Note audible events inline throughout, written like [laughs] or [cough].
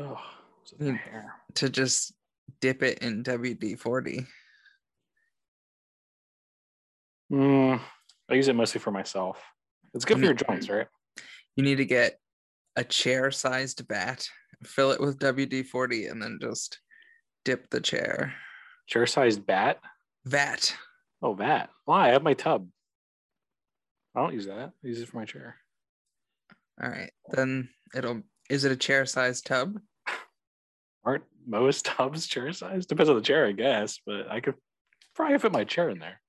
Oh, so hair. to just dip it in WD 40. Mm, I use it mostly for myself. It's good for your joints, right? You need to get a chair sized bat, fill it with WD 40, and then just dip the chair. Chair sized bat. Vat. Oh, that. Why? I have my tub. I don't use that. I use it for my chair. All right. Then it'll, is it a chair sized tub? Aren't most [laughs] tubs chair size? Depends on the chair, I guess, but I could probably fit my chair in there.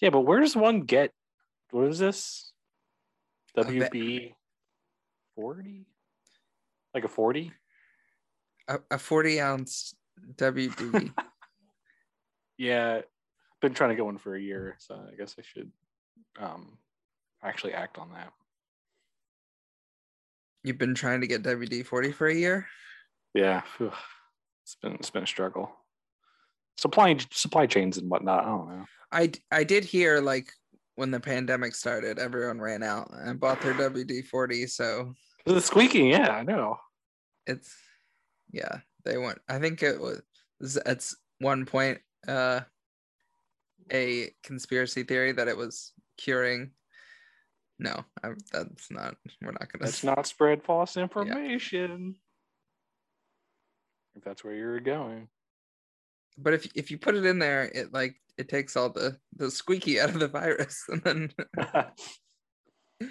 Yeah, but where does one get what is this? WB 40? Like a 40? A, a 40 ounce WD. [laughs] Yeah. Been trying to get one for a year, so I guess I should um actually act on that. You've been trying to get WD 40 for a year? Yeah. It's been it's been a struggle. Supply supply chains and whatnot. I don't know. I, I did hear like when the pandemic started, everyone ran out and bought their WD 40. So The squeaking, yeah, I know. it's, yeah, they went. I think it was at one point uh, a conspiracy theory that it was curing. No, I, that's not. We're not gonna. Let's [laughs] not spread false information. If that's where you're going. But if if you put it in there, it like it takes all the the squeaky out of the virus, [laughs] and then [laughs]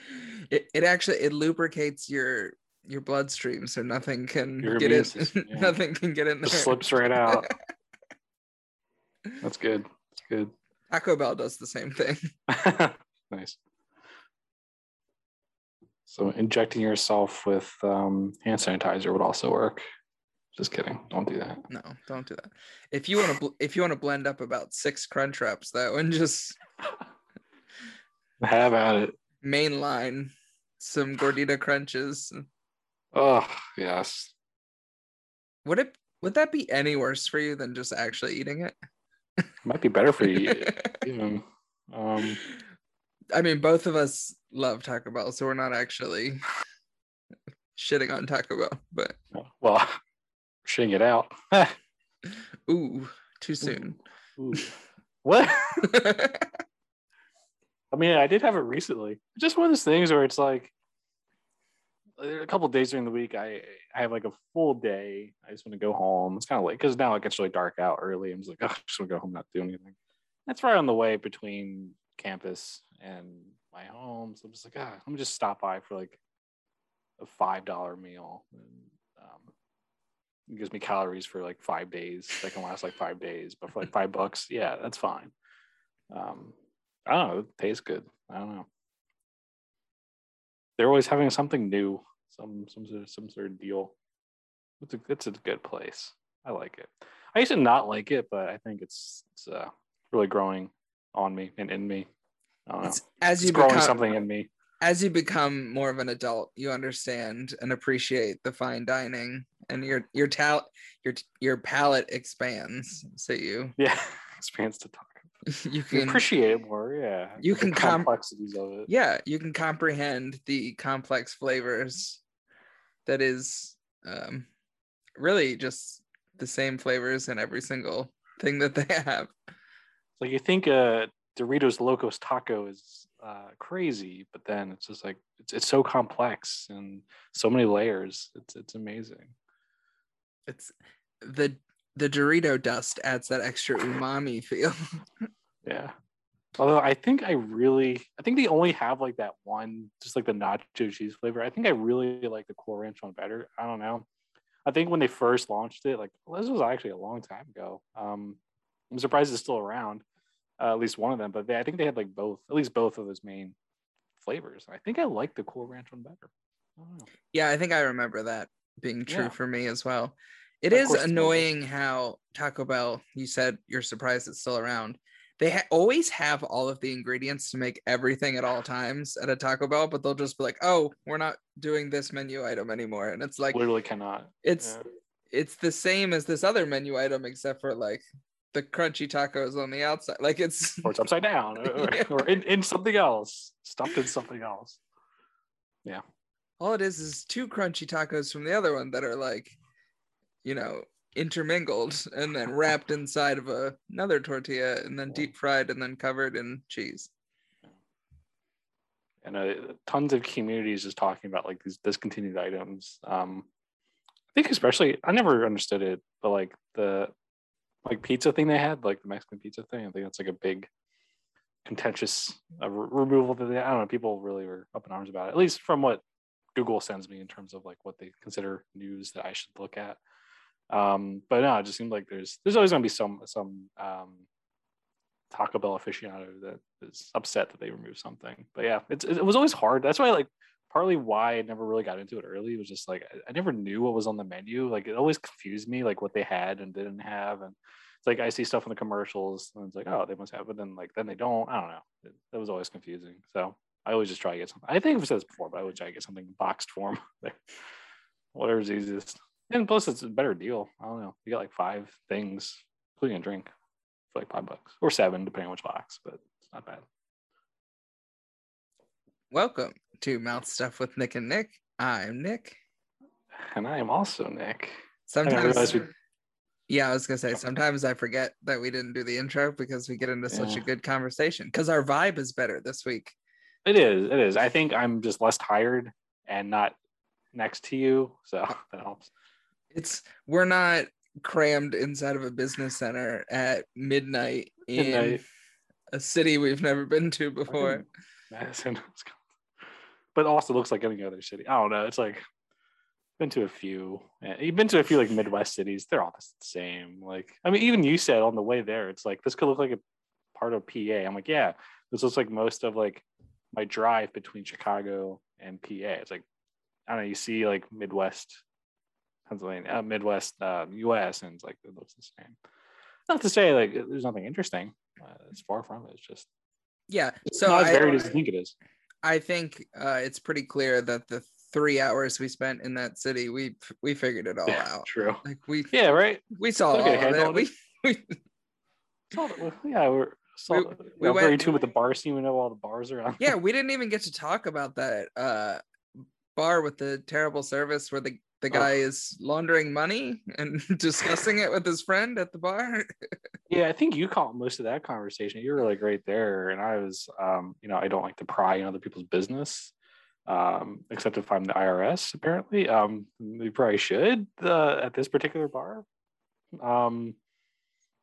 it, it actually it lubricates your your bloodstream, so nothing can Your get in. yeah. nothing can get in there. Just slips right out. That's good. That's good. Taco Bell does the same thing. nice. So injecting yourself with um, hand sanitizer would also work. Just kidding. Don't do that. No, don't do that. If you want to, bl- if you want to blend up about six crunch wraps though, and just [laughs] Have at it. mainline some gordita crunches, Oh yes. would it would that be any worse for you than just actually eating it? Might be better for you. [laughs] even. Um, I mean, both of us love Taco Bell, so we're not actually shitting on Taco Bell, but well, [laughs] shitting it out. [laughs] ooh, too soon. Ooh. [laughs] What? I mean, I did have it recently. Just one of those things where it's like uh, a couple days during the week, I I have like a full day. I just want to go home. It's kind of late because now it gets really dark out early. I'm just like, oh, I just want to go home, not do anything. That's right on the way between campus and my home. So I'm just like, ah, let me just stop by for like a five dollar meal. And, um, it gives me calories for like five days. That can last like five days, but for like five bucks, [laughs] yeah, that's fine. Um, I don't know. It tastes good. I don't know. They're always having something new, some some sort of some sort of deal. It's a it's a good place. I like it. I used to not like it, but I think it's it's uh, really growing on me and in me. I don't know. It's, as It's you growing become, something in me. as you become more of an adult, you understand and appreciate the fine dining, and your your talent your your palate expands. So you [laughs] Yeah, expands to talk. [laughs] you You can appreciate it more. Yeah, You the can com- complexities of it. yeah you can comprehend the complex flavors that is um really just the same flavors in every single thing that they [laughs] have Like you think uh Doritos Locos Taco is uh crazy, but then it's just like it's it's so complex and so many layers. It's it's amazing. it's the the dorito dust adds that extra umami [laughs] feel Yeah. Although I think I really I think they only have like that one, just like the nacho cheese flavor. I think I really like the Cool Ranch one better. I don't know. I think when they first launched it, like well, this was actually a long time ago. Um I'm surprised it's still around. Uh, at least one of them, but they, I think they had like both, at least both of those main flavors. I think I like the Cool Ranch one better. I don't know. yeah i think i remember that being true Yeah. for me as well It Of is annoying how Taco Bell, you said you're surprised it's still around. They ha- always have all of the ingredients to make everything at all times at a Taco Bell, but they'll just be like, "Oh, we're not doing this menu item anymore." And it's like Literally cannot. it's Yeah. it's the same as this other menu item except for like the crunchy tacos on the outside. Like it's [laughs] or it's upside down or, or- Yeah. or in, in something else stuffed in something else Yeah. all it is is two crunchy tacos from the other one that are like, you know, intermingled and then [laughs] wrapped inside of a, another tortilla and then deep fried and then covered in cheese. and uh, tons of communities just talking about like these discontinued items. Um, I think especially I never understood it, but like the like pizza thing they had, like the Mexican pizza thing. I think that's like a big contentious uh, re- removal that they, I don't know. People really were up in arms about it, at least from what Google sends me in terms of like what they consider news that I should look at. Um, but no, it just seemed like there's there's always gonna be some some um, Taco Bell aficionado that is upset that they removed something. But yeah, it's it was always hard. That's why like partly why I never really got into it early was just like I, never knew what was on the menu. Like it always confused me like what they had and didn't have. And it's like I see stuff in the commercials and it's like, oh, they must have it. And then like then they don't. I don't know. It, that was always confusing. So I always just try to get something. I think I've said this before, but I would try to get something boxed form. [laughs] Whatever's easiest. And plus it's a better deal. I don't know. You got like five things, including a drink for like five bucks. Or seven, depending on which box, but it's not bad. Welcome to Mouth Stuff with Nick and Nick. I'm Nick. And I am also Nick. Sometimes, we yeah, I was gonna say sometimes I forget that we didn't do the intro because we get into such a good conversation because our vibe is better this week. It is. It is. I think I'm just less tired and not next to you, so [laughs] that helps. It's we're not crammed inside of a business center at midnight in Midnight. a city we've never been to before. Madison, [laughs] Wisconsin. But also looks like any other city. I don't know. It's like been to a few. Yeah, You've been to a few like Midwest cities. They're all the same. Like I mean, even you said on the way there, it's like this could look like a part of PA. I'm like, yeah, this looks like most of like my drive between Chicago and PA. It's like I don't know. You see like Midwest Pennsylvania, uh, Midwest uh, U.S. and it's like it looks the same. Not to say like there's nothing interesting. Uh, it's far from it. It's just Yeah. so So not as I, varied as you think it is. I think uh, it's pretty clear that the three hours we spent in that city, we we figured it all Yeah, out. true. Like we Yeah, right. we saw Look all of handle it. We, we Saw the- yeah, we're saw, We- we, we we very went- tuned with the bar scene. We know all the bars around. yeah, [laughs] we didn't even get to talk about that uh bar with the terrible service where the the Oh. guy is laundering money and [laughs] discussing it with his friend at the bar. [laughs] yeah. I think you caught most of that conversation. You were like right there, and I was, um, you know, I don't like to pry in other people's business, um, except if I'm the IRS. Apparently, um, we probably should uh, at this particular bar. Um,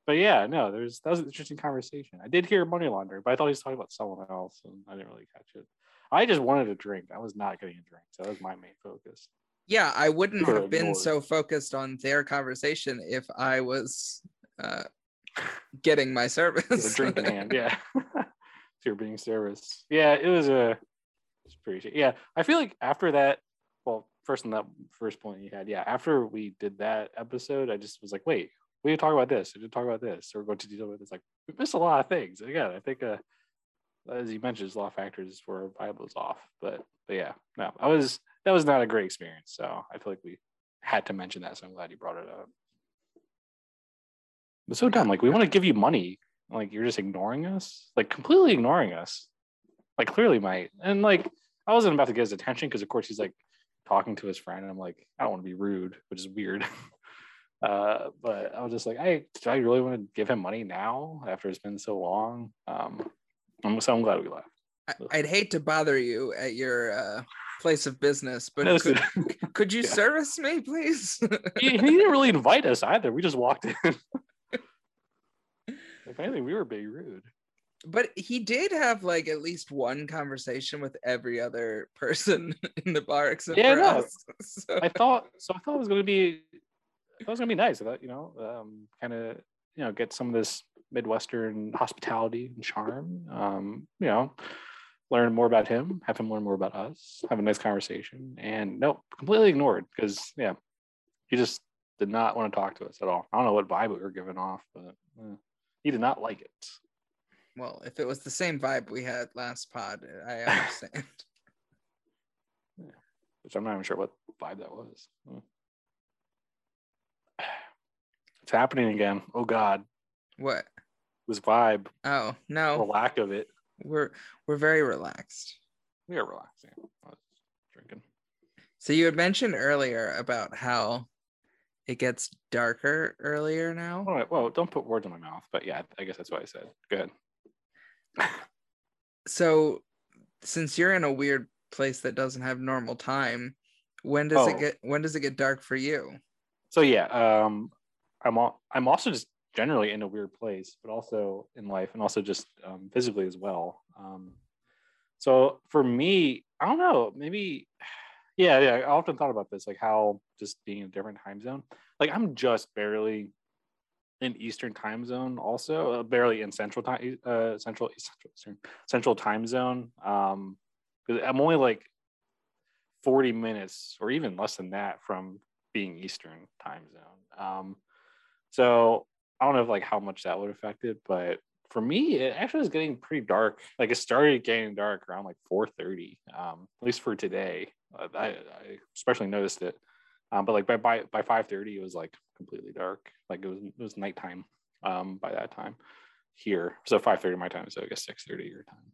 but yeah, no, there's that was an interesting conversation. I did hear money laundering, but I thought he was talking about someone else, and I didn't really catch it. I just wanted a drink. I was not getting a drink, so that was my main focus. Yeah, I wouldn't Could've been ignored. so focused on their conversation if I was uh getting my service. drink in [laughs] hand. Yeah. [laughs] so you're being service. Yeah, it was a it's pretty. Yeah. I feel like after that, well, first on that first point you had, yeah, after we did that episode, I just was like, wait, we didn't talk about this. We didn't talk about this. Or go to detail with this. Like we missed a lot of things. Again, I think uh as you mentioned, a factors where vibe was off. But but yeah, no, I was that was not a great experience. So I feel like we had to mention that. So I'm glad you brought it up. But so dumb. Like we want to give you money like you're just ignoring us like completely ignoring us like clearly might and like i wasn't about to get his attention because of course he's like talking to his friend and i'm like i don't want to be rude which is weird [laughs] uh but i was just like i do i really want to give him money now after it's been so long um i'm so i'm glad we left I- I'd hate to bother you at your uh place of business, but No, could, [laughs] could you yeah. service me, please? [laughs] he, he didn't really invite us either we just walked in [laughs] if anything we were being rude but he did have like at least one conversation with every other person in the bar except Yeah, for no. us. So- I thought so. I thought it was going to be. I it was going to be nice. I thought you know, um, kind of you know, get some of this midwestern hospitality and charm. Um, you know, learn more about him, have him learn more about us, have a nice conversation, and nope, completely ignored because yeah, he just did not want to talk to us at all. I don't know what vibe we were giving off, but eh, he did not like it. well, if it was the same vibe we had last pod, I [laughs] understand. Which I'm not even sure what vibe that was. Hmm. It's happening again. Oh God, what? This vibe, Oh no. the lack of it. we're we're very relaxed. We are relaxing. I was drinking. So you had mentioned earlier about how it gets darker earlier now. All right. Well, don't put words in my mouth, but yeah, I guess that's what I said. Go ahead. [laughs] So since you're in a weird place that doesn't have normal time, when does it Oh. get when does it get dark for you? So yeah, um, I'm all, I'm also just generally in a weird place, but also in life, and also just um, physically as well. Um, so for me, I don't know, maybe, [sighs] yeah, yeah. I often thought about this, like how just being in a different time zone. Like I'm just barely in Eastern time zone, also uh, barely in Central time, uh, Central Eastern, Central time zone. Um, 'cause I'm only like 40 minutes or even less than that from being Eastern time zone. Um, so I don't know if like how much that would affect it, but for me, it actually was getting pretty dark. Like it started getting dark around like 4:30, um, at least for today. Uh, I, I especially noticed it. Um, but like by by by 5:30, it was like completely dark. Like it was it was nighttime um, by that time here. So 5:30 my time, so I guess 6:30 your time.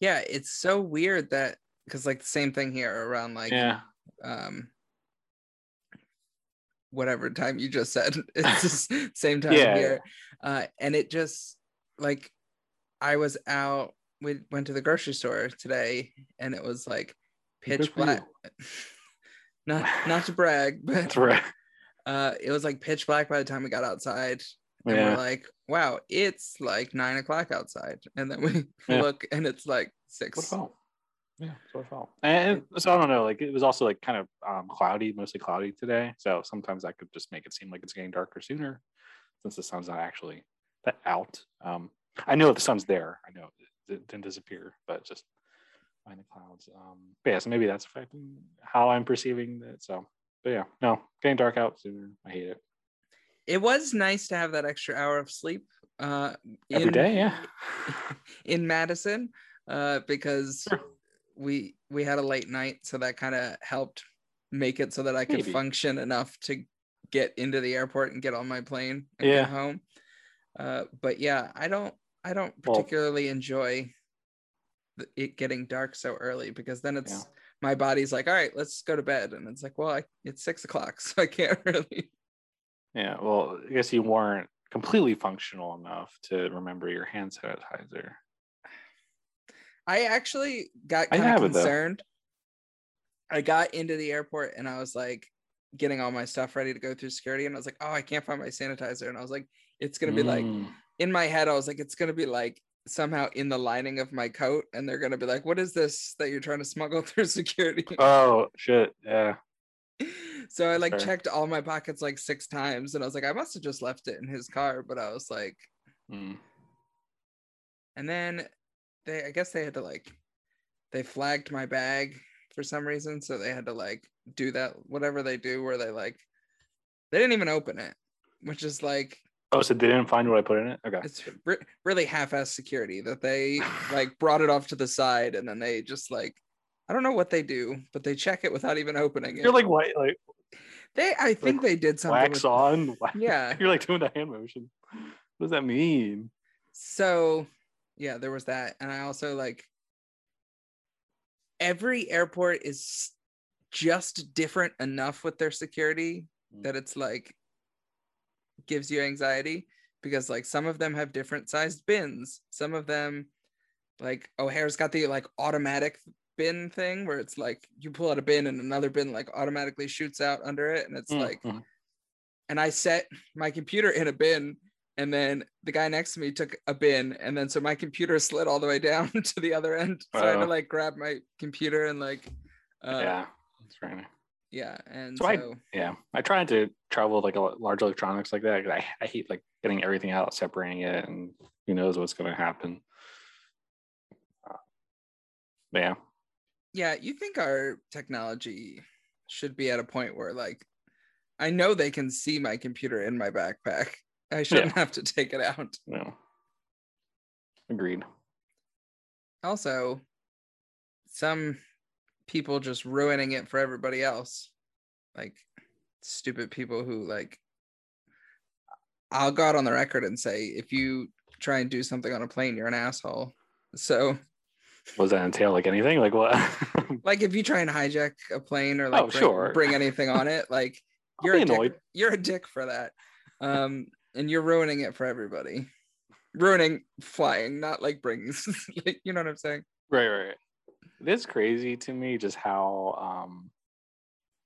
Yeah, it's so weird that because like the same thing here around like yeah, um whatever time you just said [laughs] it's [laughs] just same time Yeah, here uh and it just like i was out we went to the grocery store today and it was like pitch black [laughs] not not to brag but right. uh it was like pitch black by the time we got outside and we're like wow it's like nine o'clock outside and then we Yeah. look and it's like What six? Yeah, that's what I felt. And so I don't know, like it was also like kind of um, cloudy, mostly cloudy today. So sometimes that could just make it seem like it's getting darker sooner, since the sun's not actually that out. Um, I know the sun's there. I know it, it didn't disappear, but just behind the clouds. Um, but yeah, so maybe that's affecting how I'm perceiving it. So, but yeah, no, getting dark out sooner. I hate it it was nice to have that extra hour of sleep uh in- day. Yeah, [laughs] in Madison uh, because Sure. We we had a late night, so that kind of helped make it so that I could Maybe. function enough to get into the airport and get on my plane and Yeah. get home. Uh, but yeah, I don't I don't Well- particularly enjoy it getting dark so early because then it's Yeah. my body's like, all right, let's go to bed, and it's like, well, I, it's six o'clock, [laughs] so I can't [laughs] really. yeah. Well, I guess you weren't completely functional enough to remember your hand sanitizer. I actually got kind of have it, concerned. I got into the airport and I was like getting all my stuff ready to go through security, and I was like, oh, I can't find my sanitizer, and I was like, it's gonna be like Mm. in my head, I was like, it's gonna be like somehow in the lining of my coat, and they're gonna be like, what is this that you're trying to smuggle [laughs] through security? Oh shit! Yeah. [laughs] so I like fair. checked all my pockets like six times, and I was like, I must have just left it in his car, but I was like, Mm. and then they i guess they had to like they flagged my bag for some reason so they had to like do that whatever they do where they like they didn't even open it which is like Oh, so they didn't find what I put in it? Okay. it's re- really half-ass security that they [sighs] like brought it off to the side and then they just like i don't know what they do but they check it without even opening it You're like white, like they i think they did something wax with- on. wax- [laughs] Yeah. You're like doing the hand motion. What does that mean? so yeah there was that and i also like every airport is just different enough with their security Mm. that it's like gives you anxiety because like some of them have different sized bins some of them like o'hare's got the like automatic bin thing where it's like you pull out a bin and another bin like automatically shoots out under it and it's Mm, like mhm. and I set my computer in a bin, and then the guy next to me took a bin, and then so my computer [laughs] slid all the way down [laughs] to the other end. So I had to like grab my computer and like, uh, yeah, that's right. yeah, and So I- so Yeah, I not to travel with like a large electronics like that. I, I hate like getting everything out, separating it, and who knows what's going to happen. Uh, yeah, yeah, you think our technology should be at a point where like, I know they can see my computer in my backpack. I shouldn't [laughs] have to take it out. no, agreed. Also, some people just ruining it for everybody else. Like stupid people who like I'll go out on the record and say if you try and do something on a plane, you're an asshole. So what does that entail? Like anything? Like what? [laughs] Like if you try and hijack a plane or like Oh, bring, sure. bring anything on it, like [laughs] you're a dick, you're a dick for that. Um, and you're ruining it for everybody. Ruining flying, not like bringing. [laughs] like, you know what I'm saying? Right, right. right. It is crazy to me just how um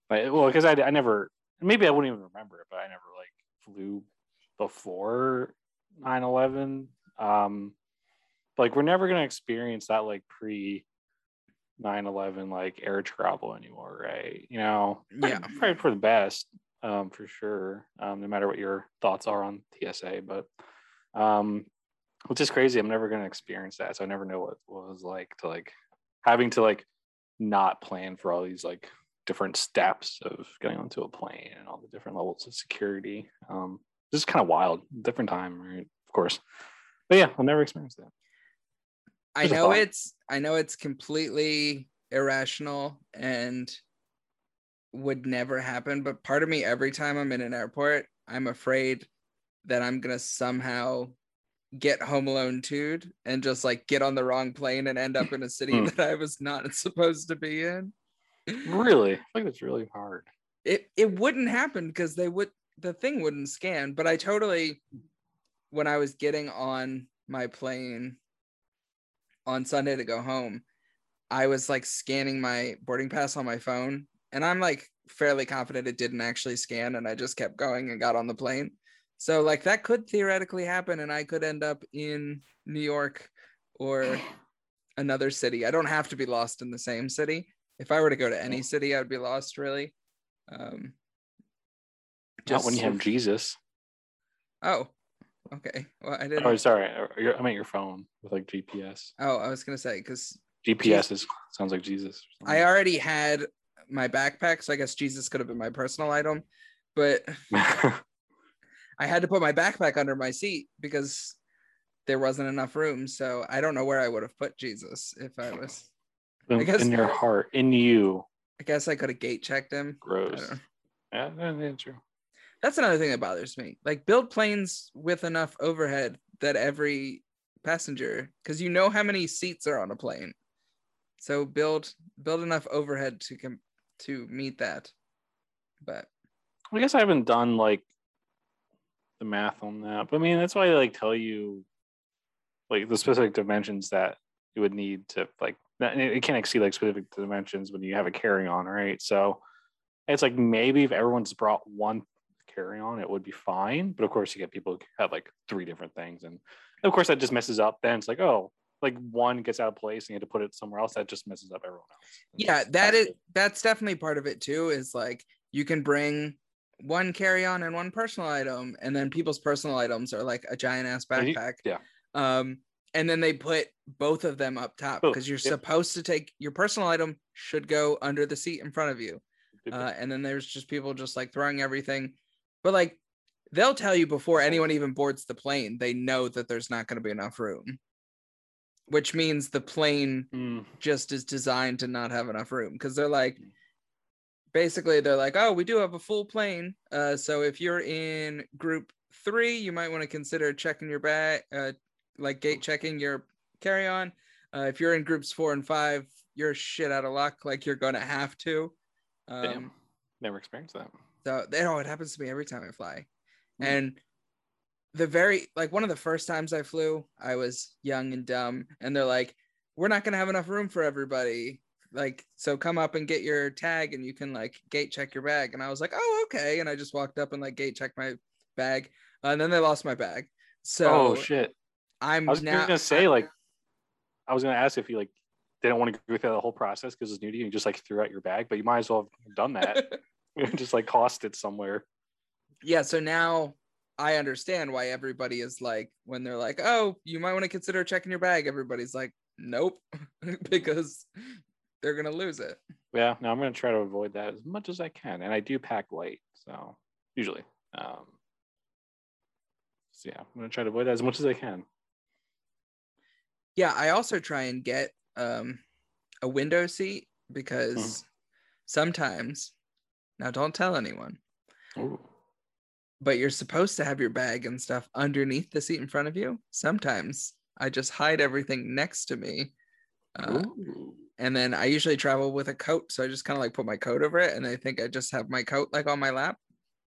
like well because I, I never maybe I wouldn't even remember it, but I never like flew before 9-11. Um like we're never gonna experience that like pre 9-11 like air travel anymore, right? You know, Yeah. probably for the best, um, for sure. Um, no matter what your thoughts are on TSA, but um which is crazy. I'm never gonna experience that. So I never know what, what it was like to like having to like not plan for all these like different steps of getting onto a plane and all the different levels of security. Um this is kind of wild, different time, right? Of course. But yeah, I'll never experience that. I know it's I know it's completely irrational and would never happen, but part of me every time I'm in an airport, I'm afraid that I'm gonna somehow get home alone too and just like get on the wrong plane and end up in a city Hmm. that I was not [laughs] supposed to be in. Really? I think it's really hard. It it wouldn't happen because they would the thing wouldn't scan, but I totally when I was getting on my plane on Sunday to go home, I was like scanning my boarding pass on my phone, and I'm like fairly confident it didn't actually scan, and I just kept going and got on the plane. So like that could theoretically happen, and I could end up in New York or [sighs] another city. I don't have to be lost in the same city. If I were to go to any city, I would be lost really. Um, Not when you have Jesus. Oh, okay. Well, I didn't. Oh, sorry. I meant your phone with like GPS. Oh, I was gonna say because GPS is sounds like Jesus. I already had my backpack, so I guess Jesus could have been my personal item, but. [laughs] I had to put my backpack under my seat because there wasn't enough room. So I don't know where I would have put Jesus if I was. in, guess- in your heart, in you. I guess I could have gate checked him. Gross. Yeah, that's true. That's another thing that bothers me. Like build planes with enough overhead that every passenger, because you know how many seats are on a plane. So build build enough overhead to com- to meet that. But I guess I haven't done like the math on that, but I mean that's why they like tell you like the specific dimensions that you would need to like that- it can't exceed like specific dimensions when you have a carry on, right? So it's like maybe if everyone's brought one carry on, it would be fine. But of course, you get people who have like three different things, and of course that just messes up. Then it's like oh, like one gets out of place and you have to put it somewhere else. That just messes up everyone else. yeah, that is that's definitely part of it too. Is like you can bring one carry on and one personal item, and then people's personal items are like a giant ass backpack. yeah. Um, and then they put both of them up top because you're yep. supposed to take your personal item should go under the seat in front of you. uh, and then there's just people just like throwing everything but like they'll tell you before anyone even boards the plane they know that there's not going to be enough room which means the plane Mm, just is designed to not have enough room because they're like basically they're like oh we do have a full plane uh, so if you're in group three you might want to consider checking your bag uh, like gate checking your carry-on uh, if you're in groups four and five you're shit out of luck like you're gonna have to um, damn. Never experienced that. so they know it happens to me every time I fly. Hmm. And the very like one of the first times I flew, I was young and dumb, and they're like, "We're not gonna have enough room for everybody. Like, so come up and get your tag, and you can like gate check your bag." And I was like, "Oh, okay." And I just walked up and like gate checked my bag, uh, and then they lost my bag. So oh shit. I'm I was now gonna say like I was gonna ask if you like didn't want to go through the whole process because it's new to you and just like threw out your bag, but you might as well have done that. [laughs] [laughs] just like tossed it somewhere. yeah so now i understand why everybody is like when they're like oh you might want to consider checking your bag everybody's like nope [laughs] because they're gonna lose it Yeah, no, I'm gonna try to avoid that as much as I can. And I do pack light, so usually. Um so yeah, I'm gonna try to avoid that as much as I can. yeah i also try and get um a window seat because Mhm. sometimes now don't tell anyone Ooh. But you're supposed to have your bag and stuff underneath the seat in front of you. Sometimes i just hide everything next to me Uh, and then I usually travel with a coat, so I just kind of like put my coat over it, and I think I just have my coat like on my lap.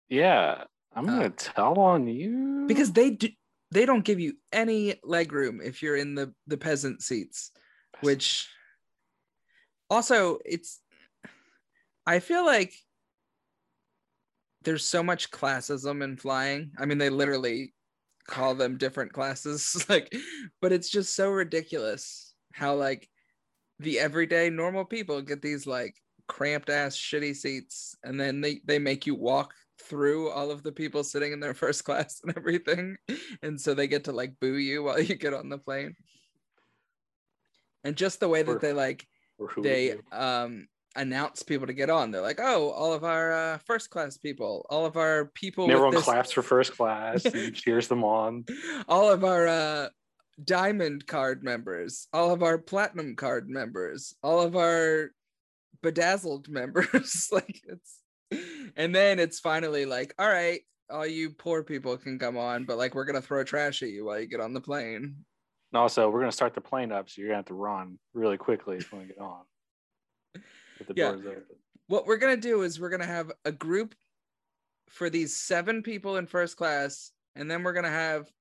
Yeah, I'm Uh, gonna tell on you. because they do they don't give you any leg room if you're in the the peasant seats, which also it's I feel like there's so much classism in flying. I mean, they literally call them different classes, [laughs] like, but it's just so ridiculous how like the everyday normal people get these like cramped ass shitty seats and then they they make you walk through all of the people sitting in their [laughs] first class and everything and so they get to like boo you while you get on the plane and just the way that they like they um announce people to get on they're like oh all of our uh, first class people all of our people everyone this- claps for first class and [laughs] cheers them on. [laughs] all of our uh, diamond card members, all of our platinum card members, all of our bedazzled [laughs] members. like it's, and then it's finally like, all right, all you poor people can come on, but like we're gonna throw trash at you while you get on the plane. And also, we're gonna start the plane up, so you're gonna have to run really quickly if you want to get on. With the Yeah. doors open. What we're gonna do is we're gonna have a group for these seven people in first class, and then we're gonna have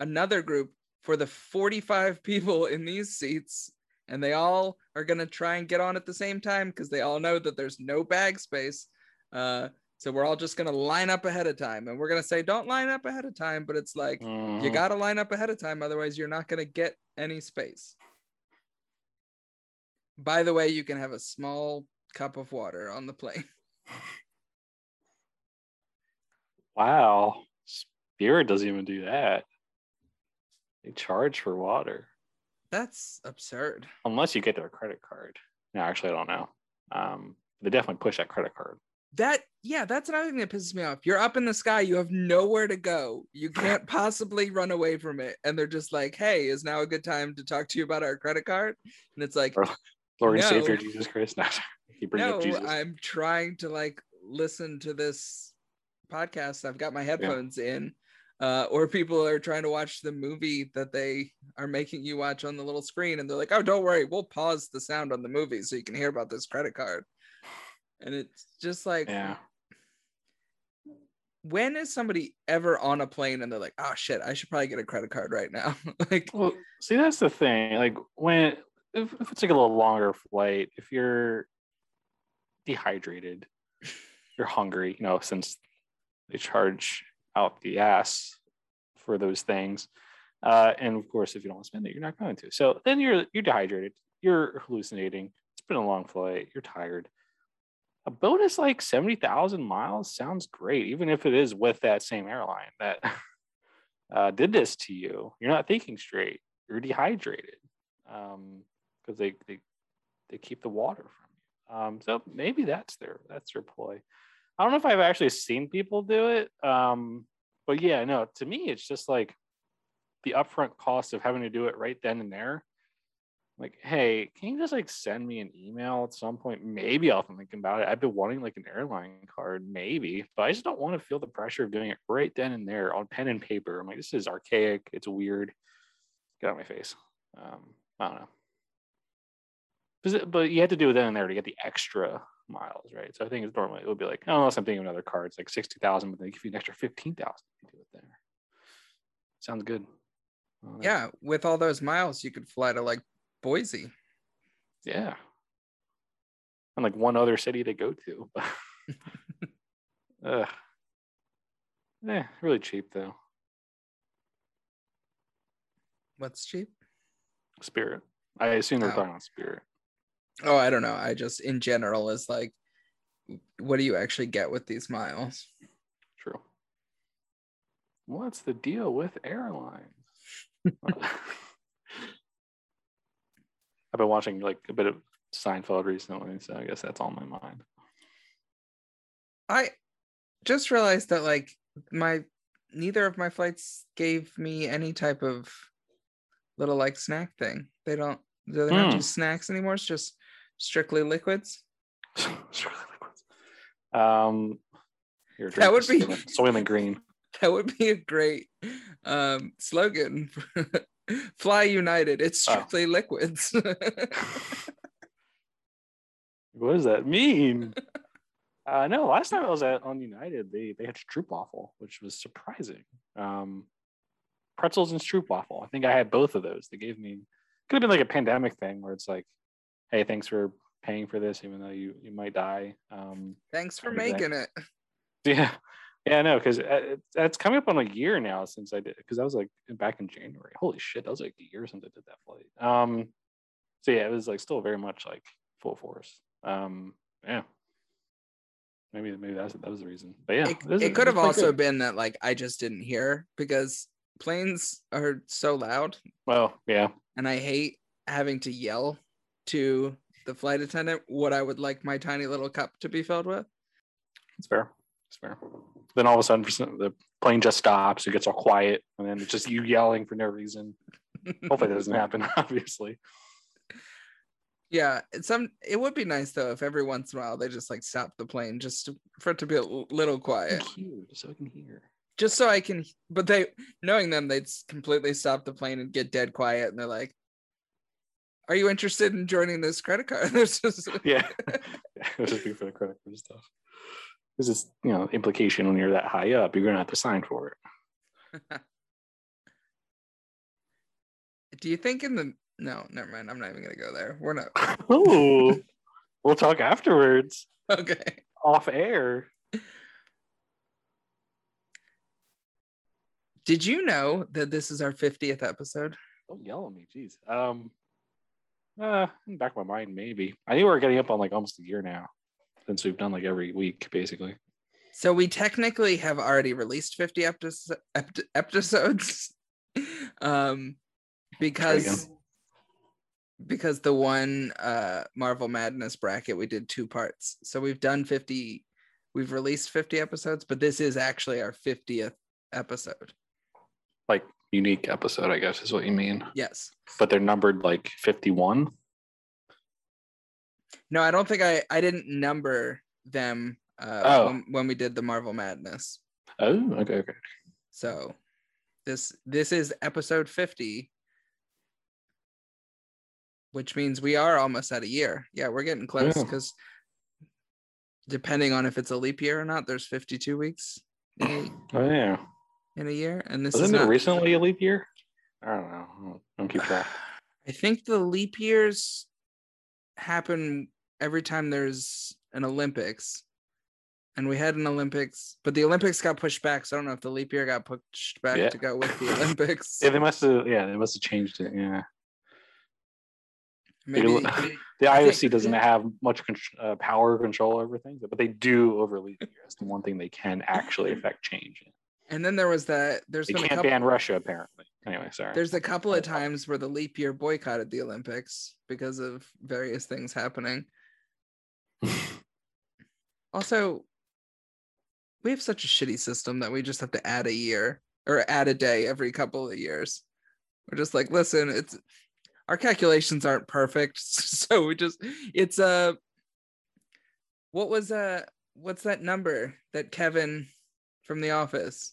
another group for the 45 [laughs] people in these seats and they all are going to try and get on at the same time because they all know that there's no bag space uh, so we're all just going to line up ahead of time and we're going to say don't line up ahead of time but it's like you Mhm. got to line up ahead of time otherwise you're not going to get any space by the way you can have a small cup of water on the plane. [laughs] Wow, Spirit doesn't even do that. They charge for water. That's absurd. Unless you get their credit card. No, actually, I don't know. Um, they definitely push that credit card. that yeah that's another thing that pisses me off. You're up in the sky. You have nowhere to go. You can't [laughs] possibly run away from it. And they're just like hey is now a good time to talk to you about our credit card? And it's like Or- Lord and No. Savior Jesus Christ. [laughs] No, he brings no up Jesus. i'm trying to like listen to this podcast i've got my headphones in uh, or people are trying to watch the movie that they are making you watch on the little screen and they're like oh don't worry we'll pause the sound on the movie so you can hear about this credit card and it's just like yeah. when is somebody ever on a plane and they're like, oh shit, I should probably get a credit card right now? [laughs] like, Well, see, that's the thing. Like when if, if it's like a little longer flight, if you're dehydrated, you're hungry, you know, since they charge out the ass for those things. Uh, and of course, if you don't spend it, you're not going to. So then you're you're dehydrated, you're hallucinating. It's been a long flight, you're tired. A bonus like seventy thousand miles sounds great, even if it is with that same airline that [laughs] uh, did this to you. You're not thinking straight. You're dehydrated because they, they they keep the water from you. Um, so maybe that's their that's their ploy. I don't know if I've actually seen people do it, um, but yeah, no. To me, it's just like the upfront cost of having to do it right then and there. Like, hey, can you just like send me an email at some point? Maybe I'll think about it. I've been wanting like an airline card, maybe, but I just don't want to feel the pressure of doing it right then and there on pen and paper. I'm like, this is archaic. It's weird. Get out of my face. Um, I don't know. But you had to do it then and there to get the extra miles, right? So I think it's normally it would be like, oh, unless I'm thinking of another card, it's like sixty thousand, but they give you an extra fifteen thousand. You do it there. Sounds good. Yeah, with all those miles, you could fly to like Boise. Yeah. And like one other city to go to. [laughs] Ugh. Yeah, really cheap though. What's cheap? Spirit. I assume they're Oh. talking about Spirit. Oh, I don't know. I just, in general, is like, what do you actually get with these miles? True. What's the deal with airlines? [laughs] I've been watching like a bit of Seinfeld recently, so I guess that's on my mind. I just realized that like my neither of my flights gave me any type of little like snack thing. They don't do they not Hmm. do snacks anymore? It's just strictly liquids. [laughs] Strictly liquids. Um, That would be- Soylent- Soylent Green. [laughs] That would be a great um slogan [laughs] Fly United. It's Oh. strictly liquids. What does that mean? uh, no, last time I was at on United, they they had stroopwafel, which was surprising. Um, pretzels and stroopwafel. I think I had both of those. They gave me could have been like a pandemic thing where it's like, hey, thanks for paying for this, even though you you might die. Um, Thanks for making it. [laughs] yeah, yeah, no, because it's coming up on a year now since I did because I was like back in January. Holy shit, that was like a year since I did that flight. Um, so yeah, it was like still very much like full force. Um, yeah, maybe maybe that's that was the reason. But yeah, It, this it could have also good. been that like I just didn't hear because planes are so loud well, yeah, and I hate having to yell to the flight attendant what I would like my tiny little cup to be filled with. it's fair. It's fair. Then all of a sudden, the plane just stops. It gets all quiet, and then it's just you yelling for no reason. [laughs] Hopefully, that doesn't happen. [laughs] Obviously, Yeah, it's some it would be nice though if every once in a while they just like stop the plane just to, for it to be a little quiet. just so I can hear. Just so I can but they knowing them they'd completely stop the plane and get dead quiet and they're like are you interested in joining this credit card? [laughs] Just [laughs] Yeah, [laughs] it'll just for the credit card stuff. This is, you know, implication when you're that high up, you're gonna have to sign for it. Do you think in the no, never mind. I'm not even gonna go there. We're not Oh, we'll talk afterwards, okay. off air. Did you know that this is our 50th episode? Don't yell at me, jeez. Um, uh, in the back of my mind, maybe. I knew we were getting up on like almost a year now, since we've done like every week, basically. So we technically have already released 50 episodes episodes [laughs] um because because the one uh Marvel Madness bracket we did two parts. So we've done 50 we've released 50 episodes, but this is actually our 50th episode. Like unique episode, I guess, is what you mean. Yes. But they're numbered like 51. No, I don't think I I didn't number them uh Oh. when, when we did the Marvel Madness. Oh, okay, okay. So this this is episode 50 which means we are almost at a year. Yeah, we're getting close Yeah. cuz depending on if it's a leap year or not, there's 52 weeks Oh yeah. In a year and this is Wasn't there not recently a leap year? I don't know. I don't, keep track. [sighs] I think the leap years happen every time there's an Olympics. And we had an Olympics, but the Olympics got pushed back. So I don't know if the leap year got pushed back Yeah. to go with the [laughs] Olympics. Yeah, they must have. Yeah, they must have changed it. Yeah, Maybe [laughs] the I think- IOC doesn't have much uh, power control over things, but they do over leap years. The one thing they can actually affect change. in. And then there was that. There's They been a can't couple. ban Russia apparently. Anyway, sorry. There's a couple of times where the leap year boycotted the Olympics because of various things happening. [laughs] Also, we have such a shitty system that we just have to add a year or add a day every couple of years. We're just like, listen, it's our calculations aren't perfect, [laughs] so we just it's a what was uh what's that number that Kevin from the office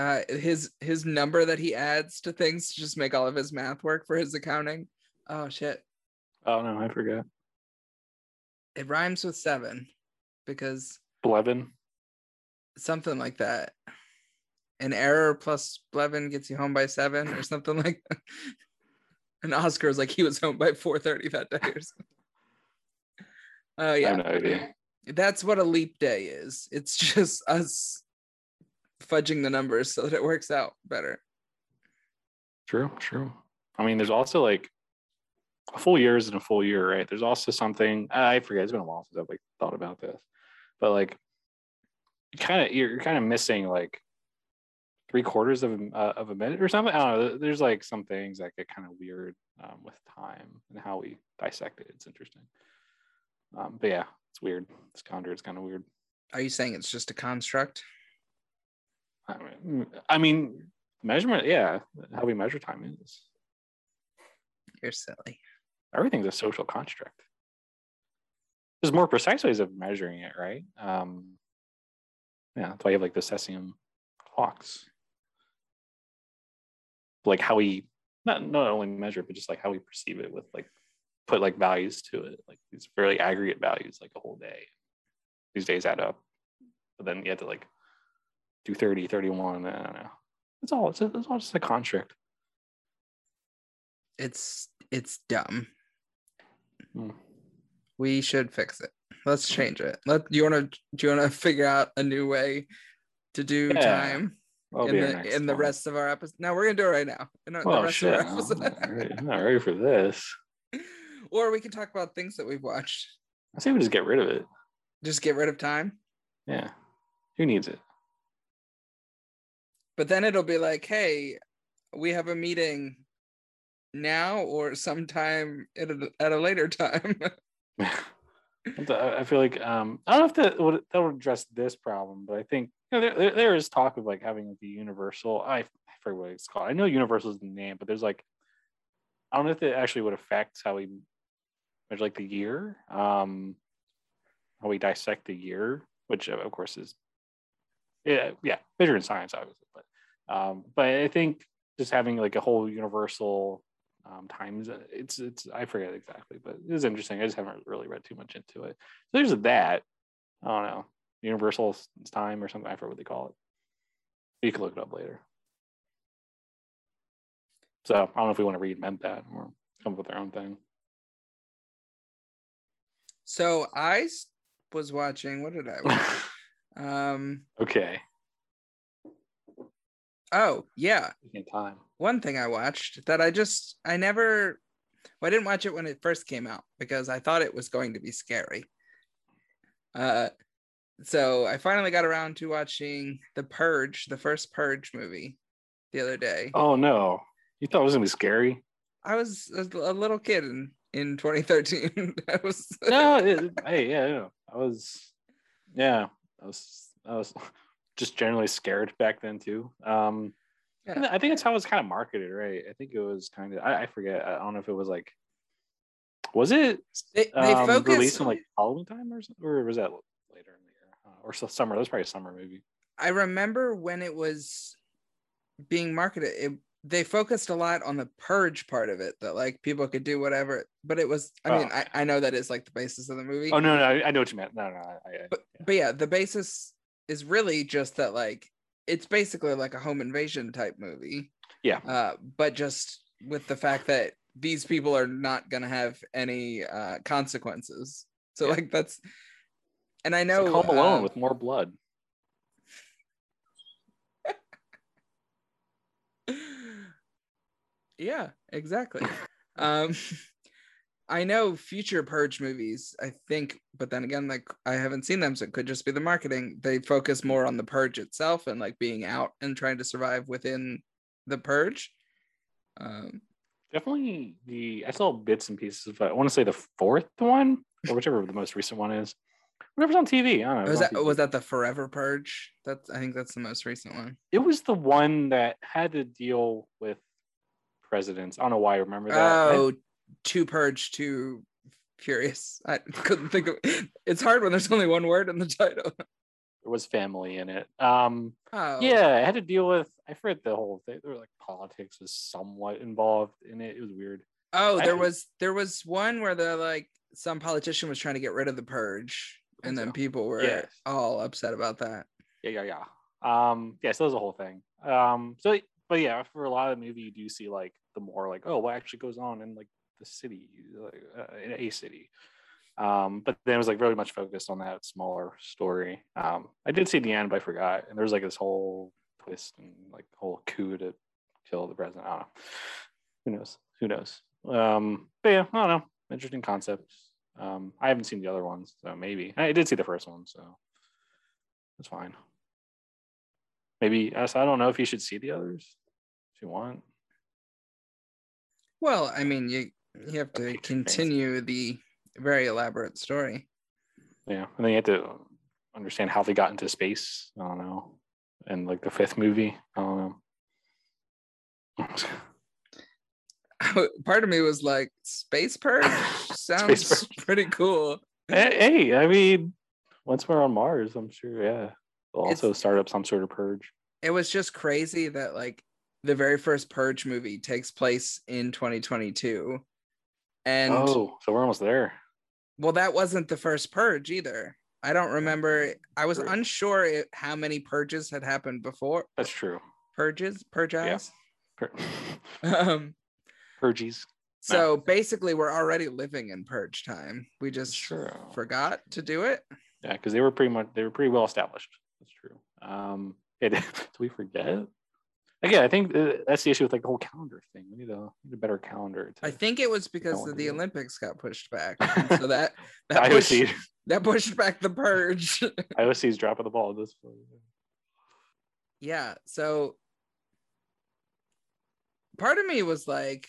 uh his his number that he adds to things to just make all of his math work for his accounting. Oh shit. oh no, I forgot. It rhymes with seven because Blevin. something like that. An error plus Blevin gets you home by seven or something like that. [laughs] And Oscar was like he was home by 4:30 that day or something. Oh I have no idea. That's what a leap day is. It's just us fudging the numbers so that it works out better. True, true. I mean, there's also like a full year isn't a full year, right? There's also something I forget. It's been a while since I've like thought about this, but like, kind of you're kind of missing like three quarters of a- uh, of a minute or something. I don't know. There's like some things that get kind of weird um, with time and how we dissect it. It's interesting. Um, but yeah, it's weird. This calendar is kind of weird. Are you saying it's just a construct? I mean, measurement. Yeah, how we measure time is You're silly. everything's a social construct. There's more precise ways of measuring it, right? Um, yeah, that's why you have like the cesium clocks. like how we not not only measure it, but just like how we perceive it with like put like values to it, like these fairly aggregate values, like a whole day. These days add up, but then you have to like do 30, 31. I don't know. It's all it's, it's all just a contract. It's it's dumb. Hmm. We should fix it. Let's change it. Let do you want to do you want to figure out a new way to do Yeah. time That'll in our the in the rest of our episode? No, we're gonna do it right now. In the Oh rest shit! of our I'm not ready, I'm not ready for this. [laughs] or we can talk about things that we've watched. I say we just get rid of it. Just get rid of time. Yeah. Who needs it? But then it'll be like, hey, we have a meeting now or sometime at a, at a later time. [laughs] I feel like um, I don't know if that would that would address this problem, but I think you know, there, there, is talk of like having the universal. I, forget what it's called. I know universal is the name, but there's like I don't know if it actually would affect how we measure like the year, um, how we dissect the year, which of course is yeah yeah measure in science obviously, but um, but I think just having like a whole universal um, times. It's it's I forget exactly, but it was interesting. I just haven't really read too much into it. So there's that. I don't know, universal time or something. I forget what they call it. You can look it up later. So I don't know if we want to reinvent that or come up with our own thing. so I was watching, what did I watch? [laughs] um, okay, oh, yeah. in time. One thing I watched that I just, I never, well, I didn't watch it when it first came out because I thought it was going to be scary. Uh, so I finally got around to watching The Purge, the first Purge movie, the other day. Oh no, you thought it was gonna be scary? I was a a little kid in, in 2013. [laughs] I was No, it, hey, yeah, yeah, I was, yeah, I was, I was just generally scared back then too. Um, Yeah. I think that's how it was kind of marketed, right? I think it was kind of, I, I forget, I don't know if it was like, was it they, they um, focused released in like Halloween time or something, or was that later in the year, uh, or so summer? That was probably a summer movie. I remember when it was being marketed, it, they focused a lot on the purge part of it, that like people could do whatever. But it was, I mean, Oh. I, I know that is like the basis of the movie. Oh no, no, I, I know what you meant. No, no, I, I, but but yeah, the basis is really just that like it's basically like a home invasion type movie. Yeah. Uh, but just with the fact that these people are not gonna have any uh consequences. So Yeah. like that's and I It's know like Home Alone um, with more blood. [laughs] yeah, exactly. um [laughs] I know future purge movies, I think, but then again, like I haven't seen them, so it could just be the marketing. They focus more on the purge itself and like being out and trying to survive within the purge. Um Definitely the I saw bits and pieces but I want to say the fourth one or whichever the most recent one is. Whatever's on TV. I don't know. was that was that the forever purge? That's I think that's the most recent one. it was the one that had to deal with presidents. I don't know why I remember that. Oh, two purge, two furious. I [laughs] couldn't think of it's hard when there's only one word in the title. [laughs] there was family in it. Um, Oh yeah, I had to deal with. I forget the whole thing. There were like politics was somewhat involved in it. It was weird. Oh, there was there was one where the like some politician was trying to get rid of the purge, and then people were Yes. all upset about that. Yeah, yeah, yeah. Um, yeah, so that was the whole thing. Um, so but yeah, for a lot of the movie, you do see like the more like, oh, what actually goes on in like the city, like uh, in a city. Um, but then it was like very much focused on that smaller story. Um, I did see the end, but I forgot. And there was like this whole twist and like whole coup to kill the president. I don't know. Who knows? Who knows? Um, but yeah, I don't know. Interesting concept. Um, I haven't seen the other ones, so maybe I did see the first one, so that's fine. Maybe I I don't know if you should see the others if you want. Well, I mean, you you have to continue the very elaborate story. Yeah, and then you have to understand how they got into space. I don't know, and like the fifth movie. I don't know. [laughs] Part of me was like, "Space purge [laughs] sounds Purge. [laughs] pretty cool." hey, hey, I mean, once we're on Mars, I'm sure. Yeah, we'll also It's- start up some sort of purge. It was just crazy that like the very first Purge movie takes place in 2022. And oh, so we're almost there. well, that wasn't the first Purge either. I don't remember. I was unsure it, how many purges had happened before. That's true. Purges, purge eyes. Pur- [laughs] Um, Purges. so basically, we're already living in purge time. We just True. forgot to do it. Yeah, because they were pretty much they were pretty well established. That's true. Um, it, [laughs] do we forget? Again, I think uh, that's the issue with like the whole calendar thing. We need a, need a better calendar. To, I think it was because of the. Olympics got pushed back, [laughs] so that the that pushed, that pushed back the purge. [laughs] IOC's dropping the ball at this point. yeah so part of me was like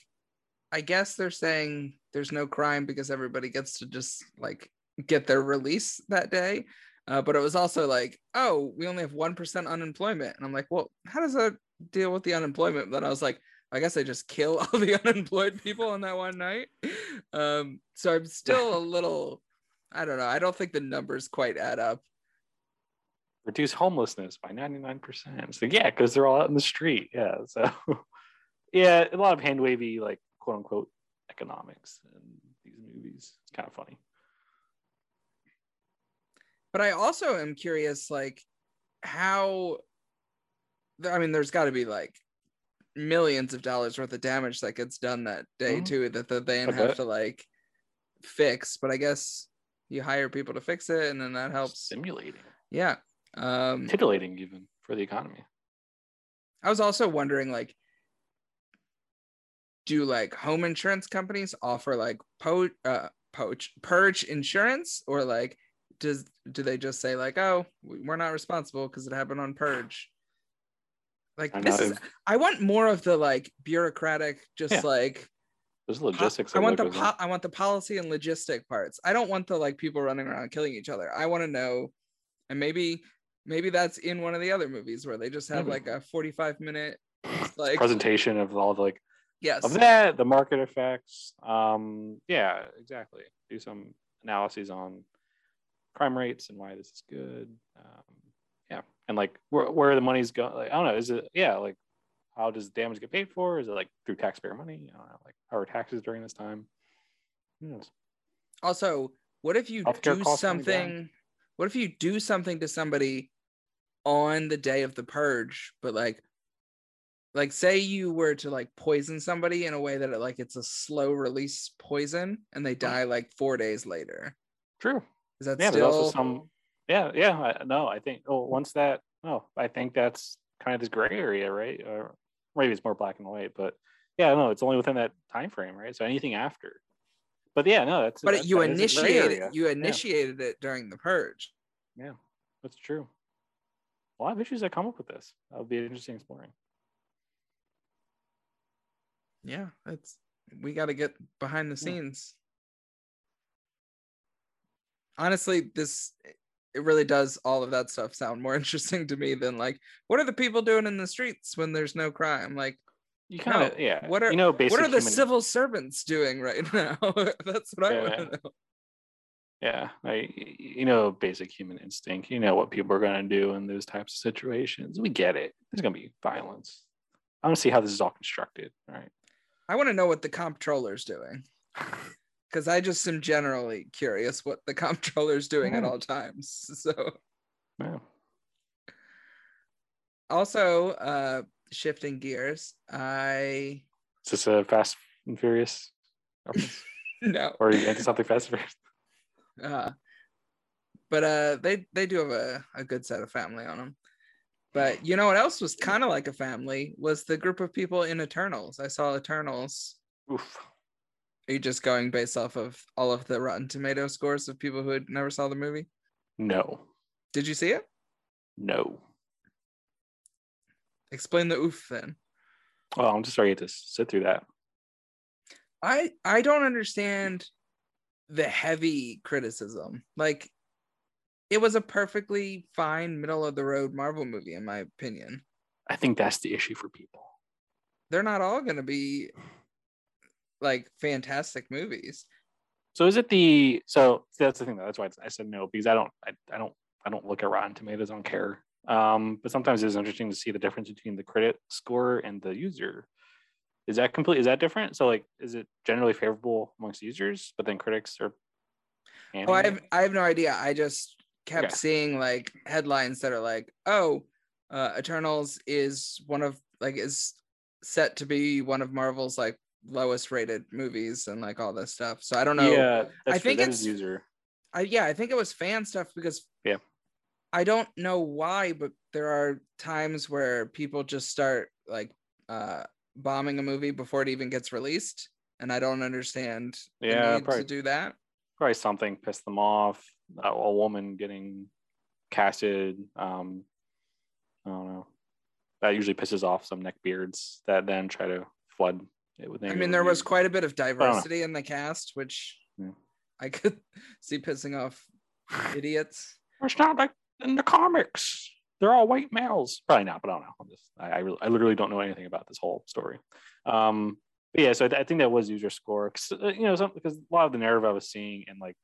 i guess they're saying there's no crime because everybody gets to just like get their release that day uh, but it was also like oh we only have 1% unemployment and i'm like well how does that deal with the unemployment then i was like i guess they just kill [laughs] all the unemployed people on that one night um, so i'm still a little i don't know i don't think the numbers quite add up Reduce homelessness by 99%. So yeah, because they're all out in the street. Yeah. So [laughs] yeah, a lot of hand wavy, like quote unquote economics in these movies. It's kind of funny. But i also am curious like how i mean there's got to be like millions of dollars worth of damage that gets done that day Mhm. too that the van I have bet. to like fix but i guess you hire people to fix it and then that helps Stimulating, yeah um titillating even for the economy. i was also wondering like do like home insurance companies offer like po uh poach purge insurance or like does do they just say like oh we- we're not responsible because it happened on purge like I this know is i want more of the like bureaucratic just Yeah. like There's po- logistics. i that want the goes po- i want the policy and logistic parts i don't want the like people running around killing each other i want to know and maybe maybe that's in one of the other movies where they just have Maybe. like a 45 minute like presentation of all the like yes of that, the market effects. Um, yeah, exactly. Do some analyses on crime rates and why this is good. Um, yeah, and like where where the money's going. Like, I don't know. Is it yeah? Like how does damage get paid for? Is it like through taxpayer money? I don't know. Like how are taxes during this time? Who knows? Also, what if you Healthcare do costs coming down. something? What if you do something to somebody on the day of the purge, but like, like say you were to like poison somebody in a way that it, like it's a slow release poison and they die like four days later. True. Is that yeah, still? there's also some. Yeah, yeah. I, no, I think. Oh, once that. No, I think that's kind of this gray area, right? Or maybe it's more black and white, but yeah, no, it's only within that time frame, right? So anything after. But yeah, no, that's. but that- you that a gray initiated you initiated it during the purge. Yeah, that's true. A lot of issues that come up with this. That would be interesting exploring. Yeah, that's we got to get behind the Yeah. scenes. Honestly, this it really does all of that stuff sound more [laughs] interesting to me than like what are the people doing in the streets when there's no crime? Like You kind of No, yeah. what are- you know what are the human- civil servants doing right [laughs] now? [laughs] That's what I Yeah. want to know. yeah I, you know basic human instinct you know what people are going to do in those types of situations we get it there's going to be violence i want to see how this is all constructed all right I want to know what the comptroller's doing because I just am generally curious what the [laughs] comptroller's doing at all times. [laughs] So. Yeah. also uh shifting gears, I is this a fast and furious? [laughs] No. Or are you into something fast and furious? Uh but uh they they do have a, a good set of family on them but you know what else was kind of like a family was the group of people in eternals. I saw eternals Oof. Are you just going based off of all of the rotten tomato scores of people who had never saw the movie? No. Did you see it? No. Explain the oof then. Well i'm just sorry to sit through that. I i don't understand the heavy criticism. Like it was a perfectly fine middle of the road marvel movie in my opinion. I think that's the issue for people. They're not all going to be like fantastic movies. so is it the so that's the thing though that's why I said no because i don't I, I don't i don't look at rotten tomatoes i don't care Um, but sometimes it's interesting to see the difference between the credit score and the user. Is that complete? Is that different? So like, is it generally favorable amongst users, but then critics are? Oh, I have I have no idea. I just kept Okay. seeing like headlines that are like, "Oh, uh, Eternals is one of like is set to be one of Marvel's like lowest rated movies and like all this stuff." So I don't know. Yeah, that's I think it's- user. I yeah, I think it was fan stuff because Yeah. I don't know why, but there are times where people just start like uh bombing a movie before it even gets released, and I don't understand the Yeah, need probably- to do that. Probably something pissed them off. A, a woman getting casted. Um, I don't know. That usually pisses off some neckbeards that then try to flood. I mean, there was quite a bit of diversity in the cast, which Yeah. I could [laughs] see pissing off idiots. It's not like in the comics. They're all white males. Probably not, but I don't know. I'm just, I, I, really, I literally don't know anything about this whole story. Um, but yeah, so I, I think that was user score. 'Cause, uh, you know, some, because a lot of the narrative I was seeing in like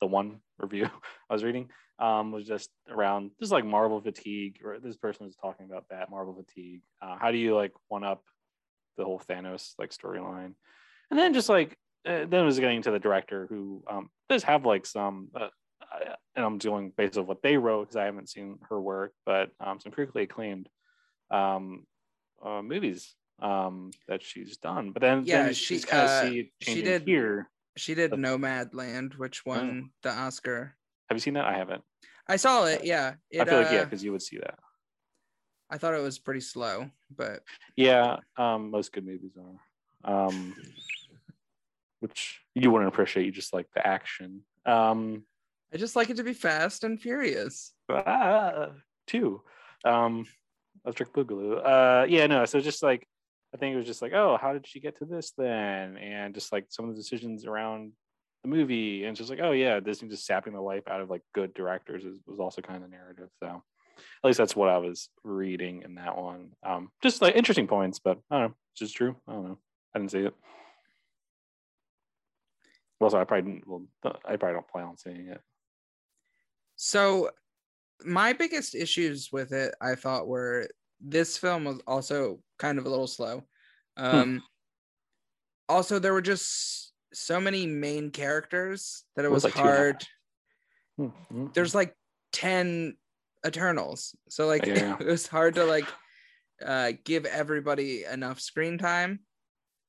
the one [laughs] review I was reading um, was just around just like Marvel fatigue, or this person was talking about that Marvel fatigue. Uh, how do you like one up the whole Thanos like storyline? And then just like uh, then it was getting to the director who um, does have like some, uh, and I'm doing based on what they wrote because I haven't seen her work, but um, some critically acclaimed um, uh, movies um, that she's done. But then, Yeah, then she, kind of uh, see she did- here. She did That's- Nomadland, which won the Oscar. Have you seen that? I haven't. I saw it. Yeah, it, I feel like yeah, uh, because you would see that. I thought it was pretty slow, but Yeah, um, most good movies are. Um, which you wouldn't appreciate. You just like the action. Um, I just like it to be fast and furious. ah, two. Um, Electric Boogaloo. Uh, yeah, no. So just like I think it was just like, oh, how did she get to this then? And just like some of the decisions around the movie, and just like, oh yeah, Disney just sapping the life out of like good directors is, was also kind of the narrative. So at least that's what I was reading in that one. Um, just like interesting points, but I don't know, it's just true. I don't know. I didn't see it. Also, I probably didn't, well, I probably don't plan on seeing it. So my biggest issues with it, I thought, were this film was also kind of a little slow. Um, Also, there were just so many main characters that it It was was like two and a half. hard. Hmm, hmm. There's like ten Eternals, so like Yeah. [laughs] it was hard to like uh, give everybody enough screen time.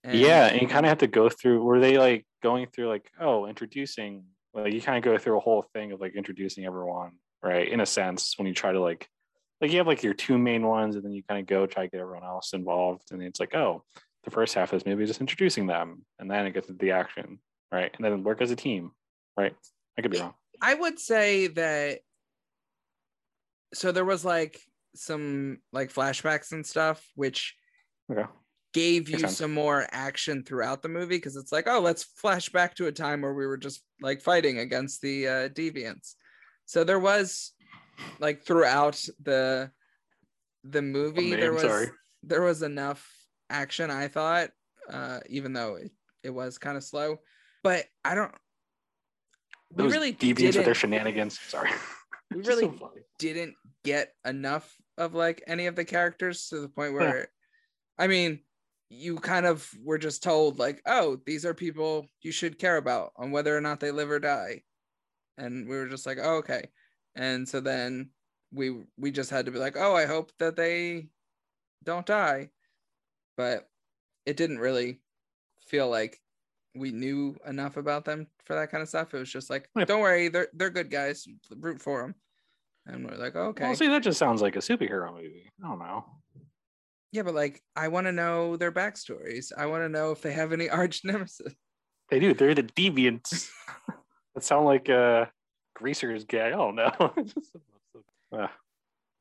And yeah and you kind of have to go through were they like going through like oh introducing like you kind of go through a whole thing of like introducing everyone right? In a sense when you try to like like you have like your two main ones and then you kind of go try to get everyone else involved and it's like oh the first half is maybe just introducing them and then it gets into the action right? And then work as a team right? I could be wrong. I would say that so there was like some like flashbacks and stuff which okay gave you sense. some more action throughout the movie because it's like oh let's flash back to a time where we were just like fighting against the uh, deviants so there was like throughout the the movie name, there was sorry. there was enough action i thought uh even though it, it was kind of slow but i don't we Those really deviants with their shenanigans sorry [laughs] we really so didn't get enough of like any of the characters to the point where I mean you kind of were just told like oh these are people you should care about on whether or not they live or die. And we were just like oh, okay. And so then we we just had to be like oh I hope that they don't die. But it didn't really feel like we knew enough about them for that kind of stuff it was just like Yeah. don't worry they're they're good guys root for them and we're like okay well see that just sounds like a superhero movie i don't know Yeah, but like I want to know their backstories. I want to know if they have any [laughs] arch nemesis. They do. They're the deviants. [laughs] that sound like uh greasers gay. I don't know. [laughs] Uh,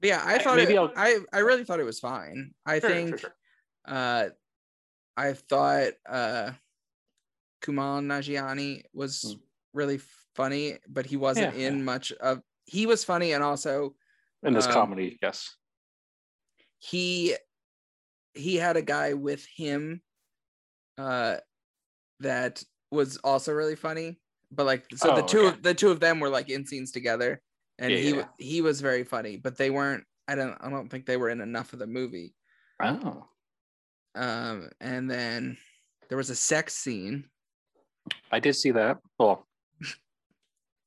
But yeah, I thought maybe it, I'll- I I really thought it was fine. I sure, sure, think sure. uh I thought uh Kumail Nanjiani was Hmm. really funny, but he wasn't Yeah, in much of he was funny and also in this um, comedy, yes. he he had a guy with him uh that was also really funny but like so the two okay. of the two of them were like in scenes together and Yeah, he yeah. he was very funny but they weren't I don't I don't think they were in enough of the movie. Oh, Um, and then there was a sex scene. I did see that. Well,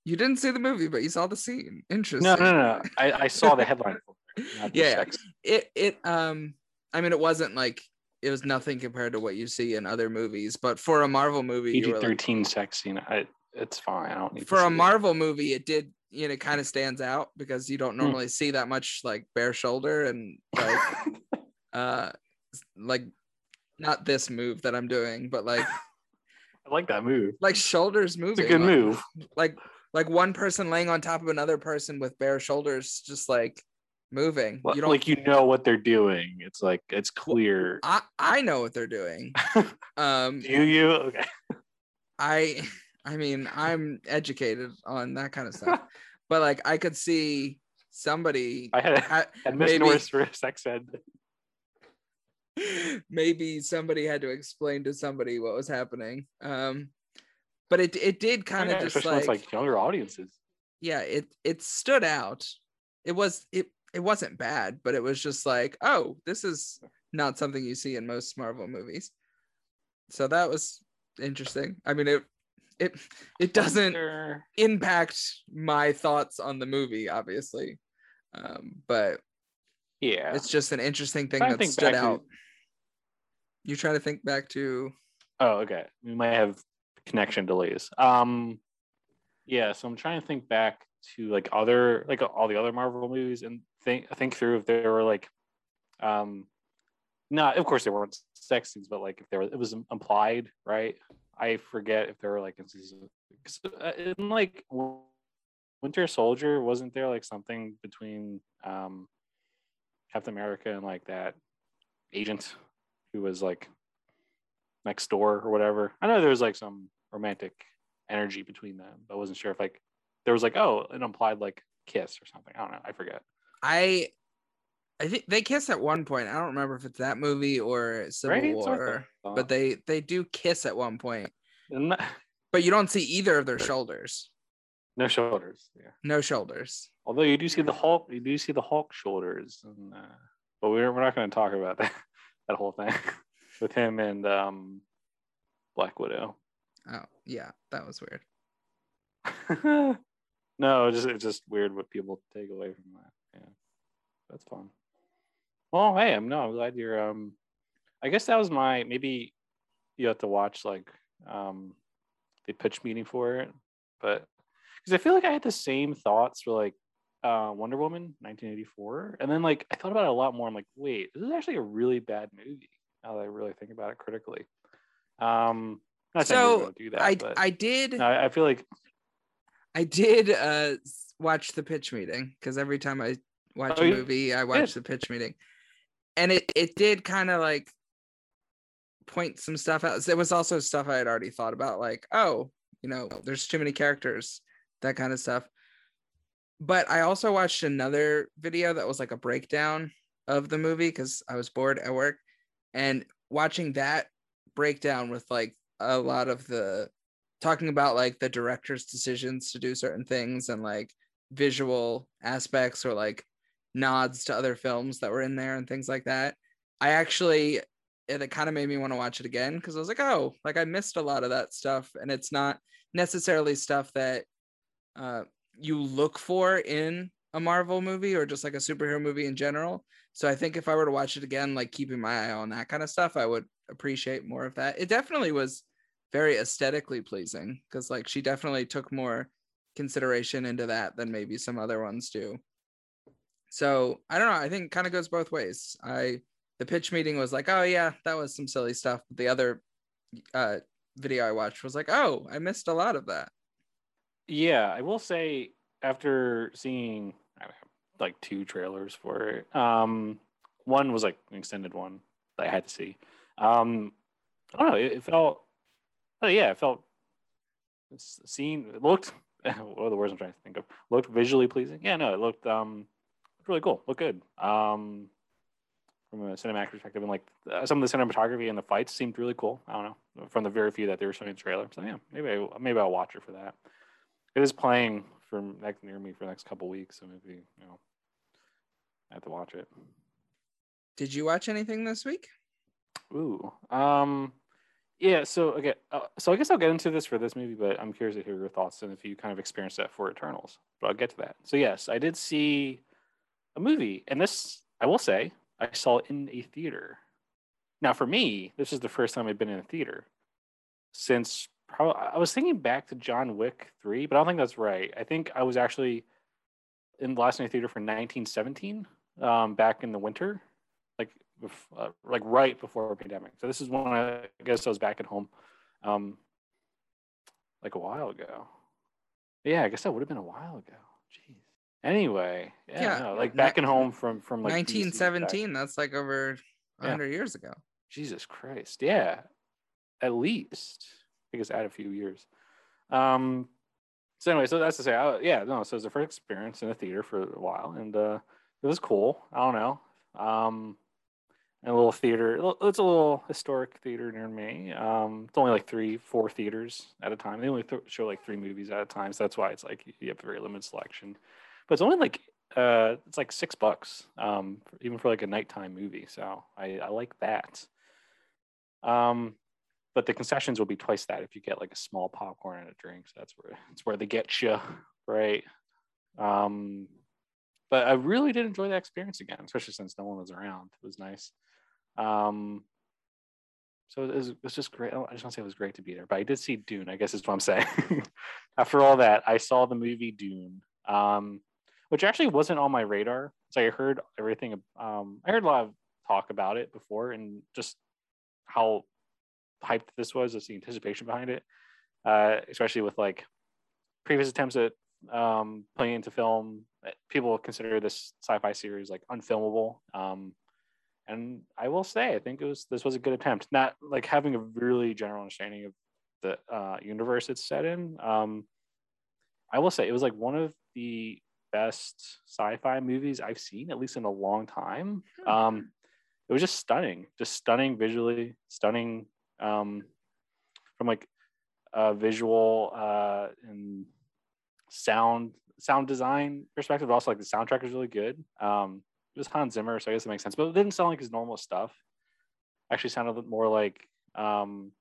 You didn't see the movie, but you saw the scene. Interesting. no, no, no. I, I saw the [laughs] headline. For it, not Yeah. It it um I mean it wasn't like it was nothing compared to what you see in other movies, but for a Marvel movie, PG were like, thirteen sex scene. I, it's fine. I don't need to for a it. Marvel movie, it did you know kind of stands out because you Hmm. don't normally see that much like bare shoulder and like [laughs] uh like not this move that I'm doing, but like I like that move. like shoulders moving. It's a good like- move. Like like one person laying on top of another person with bare shoulders, just like moving. You don't like you know what they're doing. It's like it's clear. I I know what they're doing. [laughs] Um Do you? Okay. I I mean I'm educated on that kind of stuff. [laughs] but like I could see somebody I had ha- [laughs] had Miss Norris for sex ed. [laughs] maybe somebody had to explain to somebody what was happening. Um but it it did kind of Yeah, just like, like younger audiences. yeah, it it stood out. It was it it wasn't bad, but it was just like, oh, this is not something you see in most Marvel movies. So that was interesting. I mean it it it doesn't impact my thoughts on the movie, obviously. Um, but Yeah. it's just an interesting thing that stood back to- out. You try to think back to Oh, okay. We might have connection delays. Um, yeah. So I'm trying to think back to like other, like all the other Marvel movies, and think think through if there were like, um, not of course there weren't sex scenes, but like if there was, it was implied, right? I forget if there were like instances, 'cause, uh, in like Winter Soldier, wasn't there like something between um, Captain America and like that agent who was like next door or whatever. I know there was like some romantic energy between them, but I wasn't sure if like there was like oh an implied like kiss or something. I don't know. I forget. I I think they kiss at one point. I don't remember if it's that movie or Civil Right? That's what I War, but they they do kiss at one point. That- But you don't see either of their shoulders. no shoulders. Yeah. No shoulders. Although you do see the Hulk, you do see the Hulk shoulders, and, uh, but we're we're not going to talk about that [laughs] that whole thing [laughs] with him and um, Black Widow. Oh, yeah, that was weird. [laughs] no, it's just it's just weird what people take away from that. Yeah, that's fun. Well, hey, I'm no, I'm glad you're. Um, I guess that was my maybe you have to watch like um the pitch meeting for it, but because I feel like I had the same thoughts for like uh Wonder Woman 1984, and then like I thought about it a lot more. I'm like, wait, this is actually a really bad movie. Now that I really think about it critically. Um, not So do that, I I did I I feel like I did uh watch the pitch meeting because every time I watch Oh, a movie, I watch the pitch meeting, and it it did kind of like point some stuff out. It was also stuff I had already thought about, like oh, you know, there's too many characters, that kind of stuff. But I also watched another video that was like a breakdown of the movie because I was bored at work, and watching that breakdown with like a lot of the talking about like the director's decisions to do certain things and like visual aspects or like nods to other films that were in there and things like that. I actually it, it kind of made me want to watch it again because I was like, oh, like I missed a lot of that stuff, and it's not necessarily stuff that uh, you look for in a Marvel movie or just like a superhero movie in general. So I think if I were to watch it again, like keeping my eye on that kind of stuff, I would appreciate more of that. It definitely was very aesthetically pleasing because like she definitely took more consideration into that than maybe some other ones do. So I don't know. I think kind of goes both ways. I the pitch meeting was like, oh yeah, that was some silly stuff. But the other uh, video I watched was like, oh, I missed a lot of that. Yeah, I will say after seeing like two trailers for it, um, one was like an extended one that I had to see. Um, I don't know, it, it felt, oh yeah, it felt seen. It looked. [laughs] What are the words I'm trying to think of? Looked visually pleasing. Yeah, no, it looked um, really cool. Looked good. Um, from a cinematic perspective, and like uh, some of the cinematography and the fights seemed really cool. I don't know from the very few that they were showing in the trailer. So yeah, maybe maybe I'll watch it for that it is playing for next near me for the next couple weeks, so maybe you know I have to watch it. Did you watch anything this week? Ooh. Um. Yeah. So okay. Uh, so I guess I'll get into this for this movie, but I'm curious to hear your thoughts and if you kind of experienced that for Eternals. But I'll get to that. So yes, I did see a movie, and this I will say I saw it in a theater. Now, for me, this is the first time I've been in a theater since probably, I was thinking back to John Wick 3, but I don't think that's right. I think I was actually in the last night theater for 1917 um, back in the winter, like uh, like right before a pandemic. So this is when I, I guess I was back at home, um, like a while ago. Yeah, I guess that would have been a while ago. Jeez. Anyway, yeah, yeah no, like back in home from from like 1917. That's like over 100 yeah. years ago. Jesus Christ. Yeah. At least. I guess add a few years. Um so anyway, so that's to say, I, yeah, no, so it was the first experience in a theater for a while, and uh, it was cool. I don't know, um, and a little theater. It's a little historic theater near me. Um, it's only like three, four theaters at a time. They only th- show like three movies at a time, so that's why it's like you have a very limited selection. But it's only like uh, it's like six bucks, um, even for like a nighttime movie. So I, I like that. Um, but the concessions will be twice that if you get like a small popcorn and a drink. So that's where it's where they get you, right? Um, but I really did enjoy that experience again, especially since no one was around. It was nice. Um, so it was, it was just great. I just want to say it was great to be there. But I did see Dune. I guess is what I'm saying. [laughs] After all that, I saw the movie Dune. Um, which actually wasn't on my radar. So I heard everything. Um, I heard a lot of talk about it before, and just how hyped this was, the anticipation behind it, uh, especially with like previous attempts at um, playing into film. People consider this sci-fi series like unfilmable. Um, and I will say, I think it was this was a good attempt. Not like having a really general understanding of the uh, universe it's set in. Um, I will say it was like one of the best sci-fi movies I've seen, at least in a long time. Hmm. Um, it was just stunning, just stunning visually, stunning um, from like a visual uh, and sound sound design perspective. But also, like the soundtrack is really good. Um, it was Hans Zimmer, so I guess it makes sense. But it didn't sound like his normal stuff. Actually, sounded more like um,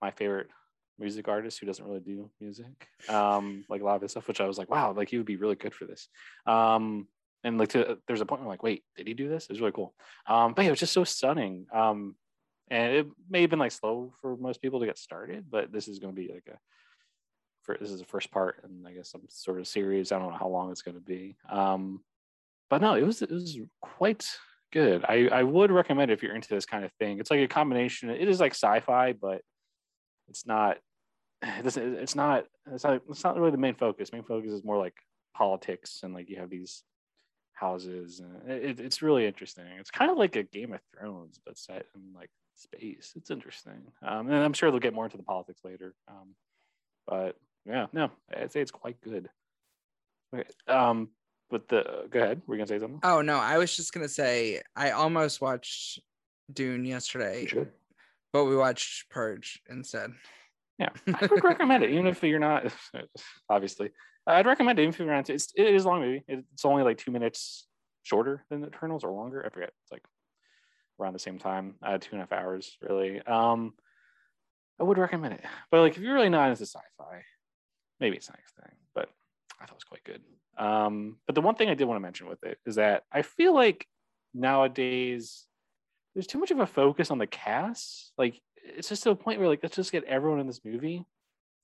my favorite music artist who doesn't really do music, um, like a lot of his stuff, which I was like, wow, like he would be really good for this. Um, and like, to, there's a point where I'm like, wait, did he do this? It was really cool. Um, but yeah, it was just so stunning. Um, and it may have been like slow for most people to get started, but this is going to be like a, for, this is the first part, and I guess some sort of series. I don't know how long it's going to be. Um, but no, it was it was quite good. I I would recommend if you're into this kind of thing. It's like a combination. It is like sci-fi, but it's not it doesn't it's not it's not it's not really the main focus main focus is more like politics and like you have these houses and it, it's really interesting it's kind of like a game of thrones but set in like space it's interesting um, and i'm sure they'll get more into the politics later um, but yeah no i'd say it's quite good okay. um but the go ahead we're gonna say something oh no i was just gonna say i almost watched dune yesterday but we watched purge instead yeah, [laughs] I would recommend it, even if you're not. [laughs] Obviously, I'd recommend it even if you're not. It's it is a long movie. It's only like two minutes shorter than the Eternals or longer. I forget. It's like around the same time, uh, two and a half hours really. Um, I would recommend it, but like if you're really not into sci-fi, maybe it's the next thing. But I thought it was quite good. Um, but the one thing I did want to mention with it is that I feel like nowadays there's too much of a focus on the cast. Like it's just to a point where like let's just get everyone in this movie.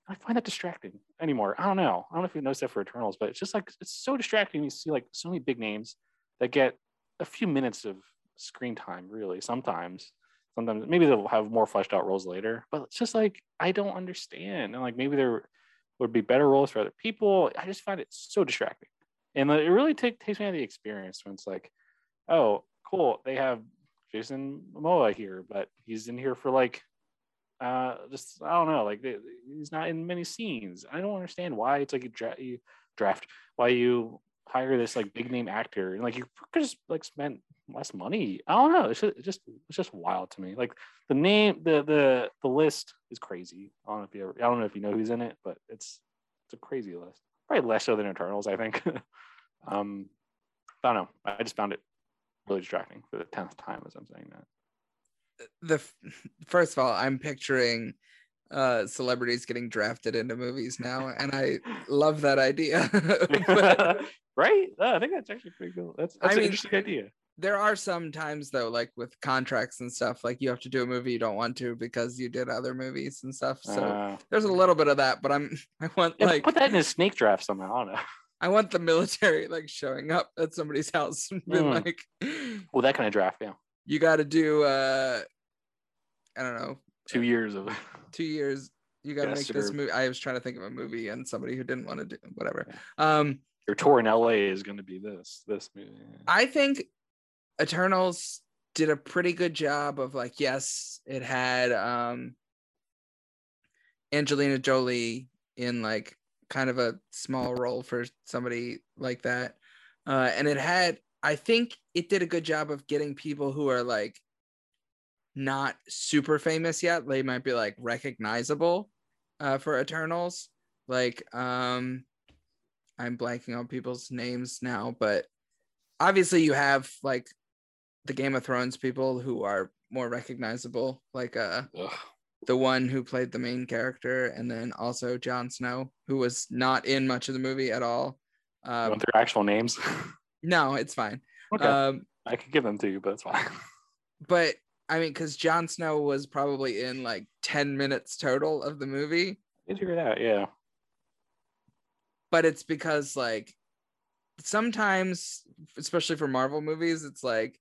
I find that distracting anymore. I don't know. I don't know if you noticed that for Eternals, but it's just like it's so distracting. You see like so many big names that get a few minutes of screen time. Really, sometimes, sometimes maybe they'll have more fleshed out roles later. But it's just like I don't understand, and like maybe there would be better roles for other people. I just find it so distracting, and it really take, takes me out of the experience when it's like, oh, cool, they have Jason Momoa here, but he's in here for like uh just I don't know, like he's not in many scenes. I don't understand why it's like you, dra- you draft why you hire this like big name actor and like you could just like spend less money. I don't know. It's just, it's just wild to me. Like the name, the the the list is crazy. I don't know if you ever, I don't know if you know who's in it, but it's it's a crazy list. Probably less so than Eternals, I think. [laughs] um, I don't know. I just found it really distracting for the tenth time as I'm saying that. The first of all, I'm picturing uh celebrities getting drafted into movies now, [laughs] and I love that idea. [laughs] But [laughs] right? I think that's actually pretty cool. That's, I that's an mean, interesting idea. there are some times though, like with contracts and stuff, like you have to do a movie you don't want to because you did other movies and stuff. So Uh, there's a little bit of that, but I'm I want yeah, like put that in a snake draft somehow. I don't know. I want the military like showing up at somebody's house and being Mm. like, Well, that kind of draft, yeah. you got to do uh, I don't know, Two years of [laughs] two years. You got to Yes, make this movie. I was trying to think of a movie and somebody who didn't want to do whatever. Um, your tour in LA is going to be this this movie. I think Eternals did a pretty good job of like, yes, it had um Angelina Jolie in like kind of a small role for somebody like that. Uh and it had I think it did a good job of getting people who are like not super famous yet. They might be like recognizable uh for Eternals. Like um I'm blanking on people's names now, but obviously you have like the Game of Thrones people who are more recognizable, like uh Ugh. the one who played the main character, and then also Jon Snow, who was not in much of the movie at all. You Um, want their actual names? [laughs] no, it's fine. okay, Um, I could give them to you, but it's fine. [laughs] but I mean, because Jon Snow was probably in like 10 minutes total of the movie, You figure it out, yeah. but it's because like sometimes, especially for Marvel movies, it's like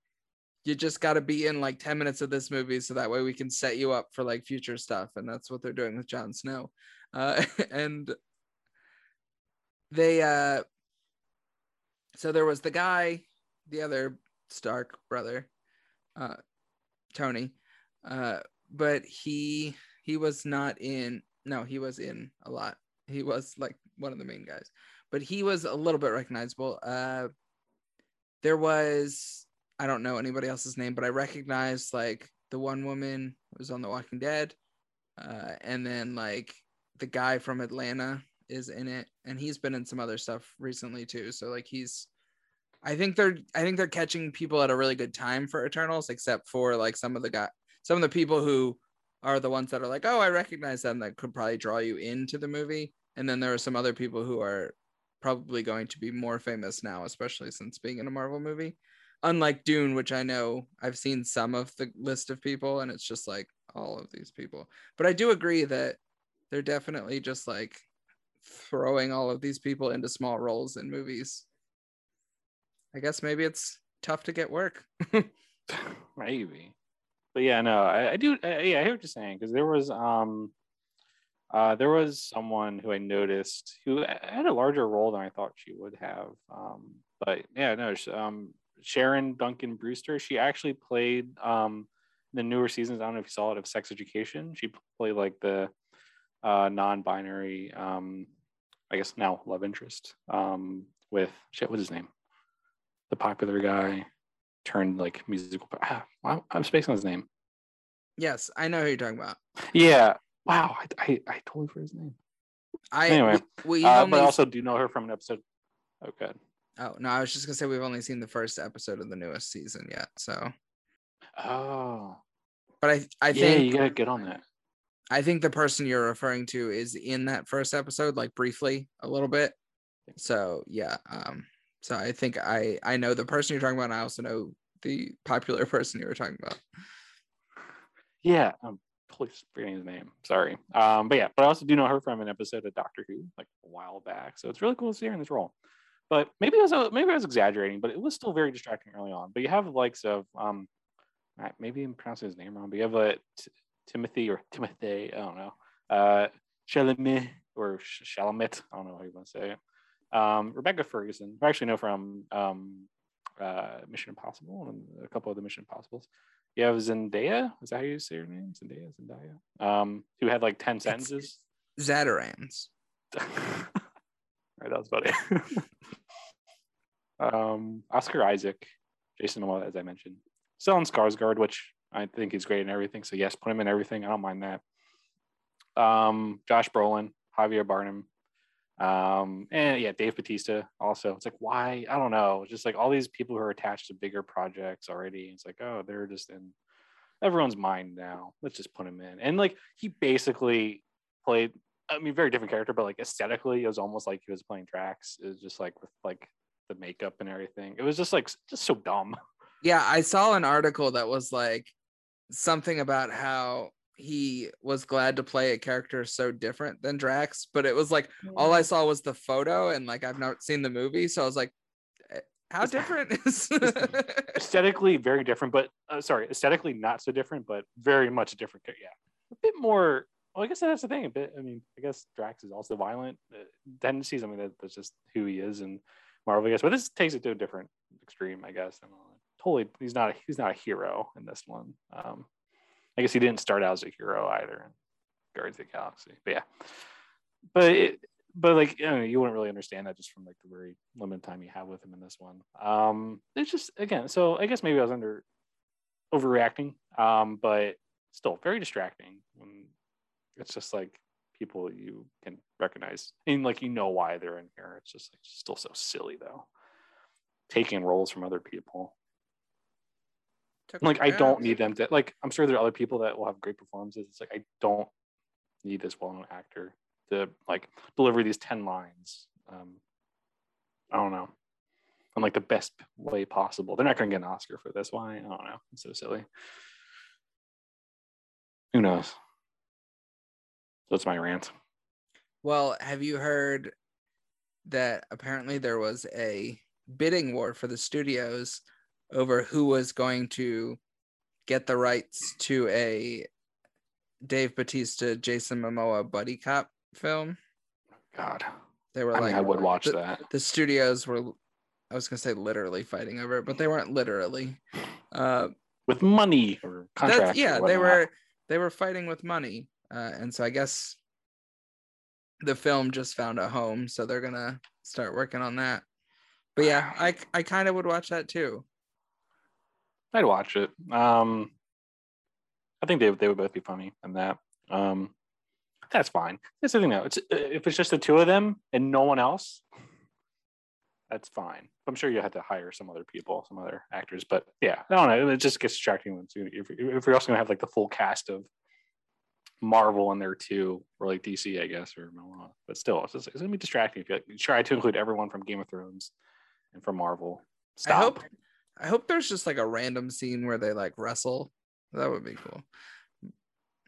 you just got to be in like 10 minutes of this movie so that way we can set you up for like future stuff. And that's what they're doing with Jon Snow. Uh, [laughs] and they, uh, so there was the guy, the other Stark brother, uh, Tony, uh, but he he was not in. No, he was in a lot. He was like one of the main guys, but he was a little bit recognizable. Uh, there was I don't know anybody else's name, but I recognized like the one woman was on The Walking Dead, uh, and then like the guy from Atlanta is in it, and he's been in some other stuff recently too. So like he's I think they're I think they're catching people at a really good time for Eternals, except for like some of the guy some of the people who are the ones that are like, oh, I recognize them that could probably draw you into the movie. And then there are some other people who are probably going to be more famous now, especially since being in a Marvel movie. Unlike Dune, which I know I've seen some of the list of people, and it's just like all of these people. But I do agree that they're definitely just like throwing all of these people into small roles in movies. I guess maybe it's tough to get work. [laughs] Maybe. But yeah, no, I, I do. Uh, yeah, I hear what you're saying because there was um, uh, there was someone who I noticed who had a larger role than I thought she would have. Um, but yeah, no, um, Sharon Duncan Brewster. She actually played um the newer seasons. I don't know if you saw it of Sex Education. She played like the uh, non-binary, um, I guess now love interest um, with shit. What's his name? The popular guy turned like musical. Ah, I'm spacing on his name. yes, I know who you're talking about. Yeah. Wow. I, I, I totally forgot his name. I Anyway, we, we Uh, only but I also do know her from an episode. Oh, good. oh no, I was just gonna say we've only seen the first episode of the newest season yet. So, Oh. but I I yeah, think you gotta get on that. I think the person you're referring to is in that first episode, like briefly a little bit. So yeah, um, so I think I I know the person you're talking about. And I also know the popular [laughs] person you were talking about. Yeah, I'm totally forgetting his name. Sorry. Um, but yeah, but I also do know her from an episode of Doctor Who, like a while back. So it's really cool to see her in this role. But maybe I was maybe I was exaggerating, but it was still very distracting early on. But you have likes of um, maybe I'm pronouncing his name wrong, but you have a T- Timothy or Timothy, I don't know, uh, Chalamet or Chalamet, I don't know how you want to say it. Um, Rebecca Ferguson, who I actually know from um, uh, Mission Impossible and a couple of the Mission Impossibles. You have Zendaya, is that how you say her name? Zendaya, Zendaya, um, who had like 10 sentences. Zatarans. [laughs] right, that was about it. [laughs] um, Oscar Isaac, Jason Momoa, as I mentioned, Stellan Skarsgård, which I think is great in everything. So yes, put him in everything. I don't mind that. Um, Josh Brolin, Javier Bardem, Um, and yeah, Dave Batista also. It's like why I don't know. Just like all these people who are attached to bigger projects already. It's like oh, they're just in everyone's mind now. Let's just put him in. And like he basically played. I mean, very different character, but like aesthetically, it was almost like he was playing Drax. It was just like with like the makeup and everything. It was just like just so dumb. Yeah, I saw an article that was like something about how he was glad to play a character so different than Drax, but it was like all I saw was the photo and like I've not seen the movie, so I was like, "Eh, how different [laughs] is [laughs] aesthetically very different, but uh, sorry, aesthetically not so different, but very much a different. Yeah, a bit more. Well, I guess that's the thing. A bit. I mean, I guess Drax is also violent uh, tendencies. I mean, that, that's just who he is in Marvel. I guess, but this takes it to a different extreme. I guess. Don't. Totally, he's not. A, he's not a hero in this one. Um, I guess he didn't start out as a hero either in Guardians of the Galaxy. But yeah, but it, but like you, know, you wouldn't really understand that just from like the very limited time you have with him in this one. Um, it's just again, so I guess maybe I was under overreacting, um, but still very distracting when it's just like people you can recognize and like you know why they're in here. It's just like still so silly though, taking roles from other people like I don't need them to like I'm sure there are other people that will have great performances. It's like I don't need this well-known actor to like deliver these 10 lines. Um I don't know. In like the best way possible. They're not gonna get an Oscar for this. Why? I don't know. It's so silly. Who knows? That's my rant. Well, have you heard that apparently there was a bidding war for the studios over who was going to get the rights to a Dave Bautista, Jason Momoa buddy cop film? God. They were I like, mean, I would watch the, that. the studios were, I was gonna say literally fighting over it, but they weren't literally. Uh, With money or that's, contract. yeah, they were they were fighting with money, uh, and so I guess the film just found a home, so they're gonna start working on that. But yeah, I I kind of would watch that too. I'd watch it. Um, I think they they would both be funny in that. Um, that's fine. That's the thing though. It's if it's just the two of them and no one else, that's fine. I'm sure you had to hire some other people, some other actors. But yeah, I don't know. It just gets distracting when if, if you're also gonna have like the full cast of Marvel in there too, or like DC, I guess, or. But still, it's, just, it's gonna be distracting if you, like, you try to include everyone from Game of Thrones and from Marvel. Stop. I hope I hope there's just like a random scene where they like wrestle. That would be cool.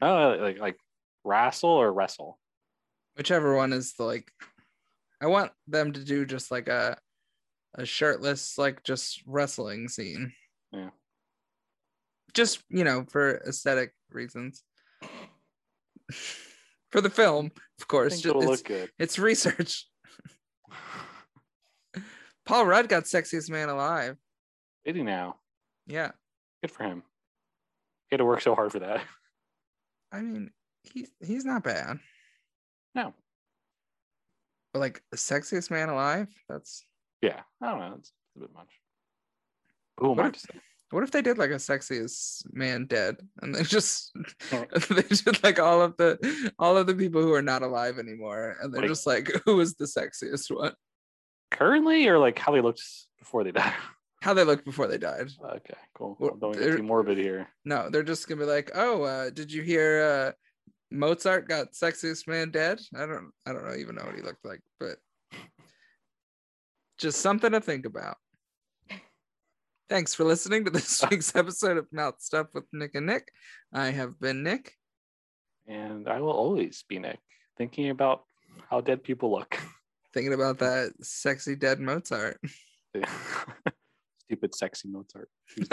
Oh, like like wrestle or wrestle. Whichever one is the like I want them to do just like a a shirtless like just wrestling scene. Yeah. Just, you know, for aesthetic reasons. [laughs] for the film, of course. Just, it'll it's, look good. it's research. [laughs] Paul Rudd got sexiest man alive. Did he now? Yeah. Good for him. He had to work so hard for that. I mean, he's he's not bad. No. But like the sexiest man alive, that's Yeah. I don't know. It's a bit much. Who am What I if- to say? what if they did like a sexiest man dead and they just Oh. [laughs] they did like all of the all of the people who are not alive anymore and they're Like- just like [laughs] who was the sexiest one Currently, or like how they looked before they died? [laughs] how they looked before they died okay, cool. Well, Don't get too morbid here. no they're just gonna be like oh uh did you hear uh mozart got sexiest man dead i don't i don't know even know what he looked like but just something to think about [laughs] thanks for listening to this [laughs] week's episode of mouth stuff with nick and nick i have been nick And I will always be Nick, thinking about how dead people look. thinking about that sexy dead mozart [laughs] Stupid, sexy Mozart. [laughs]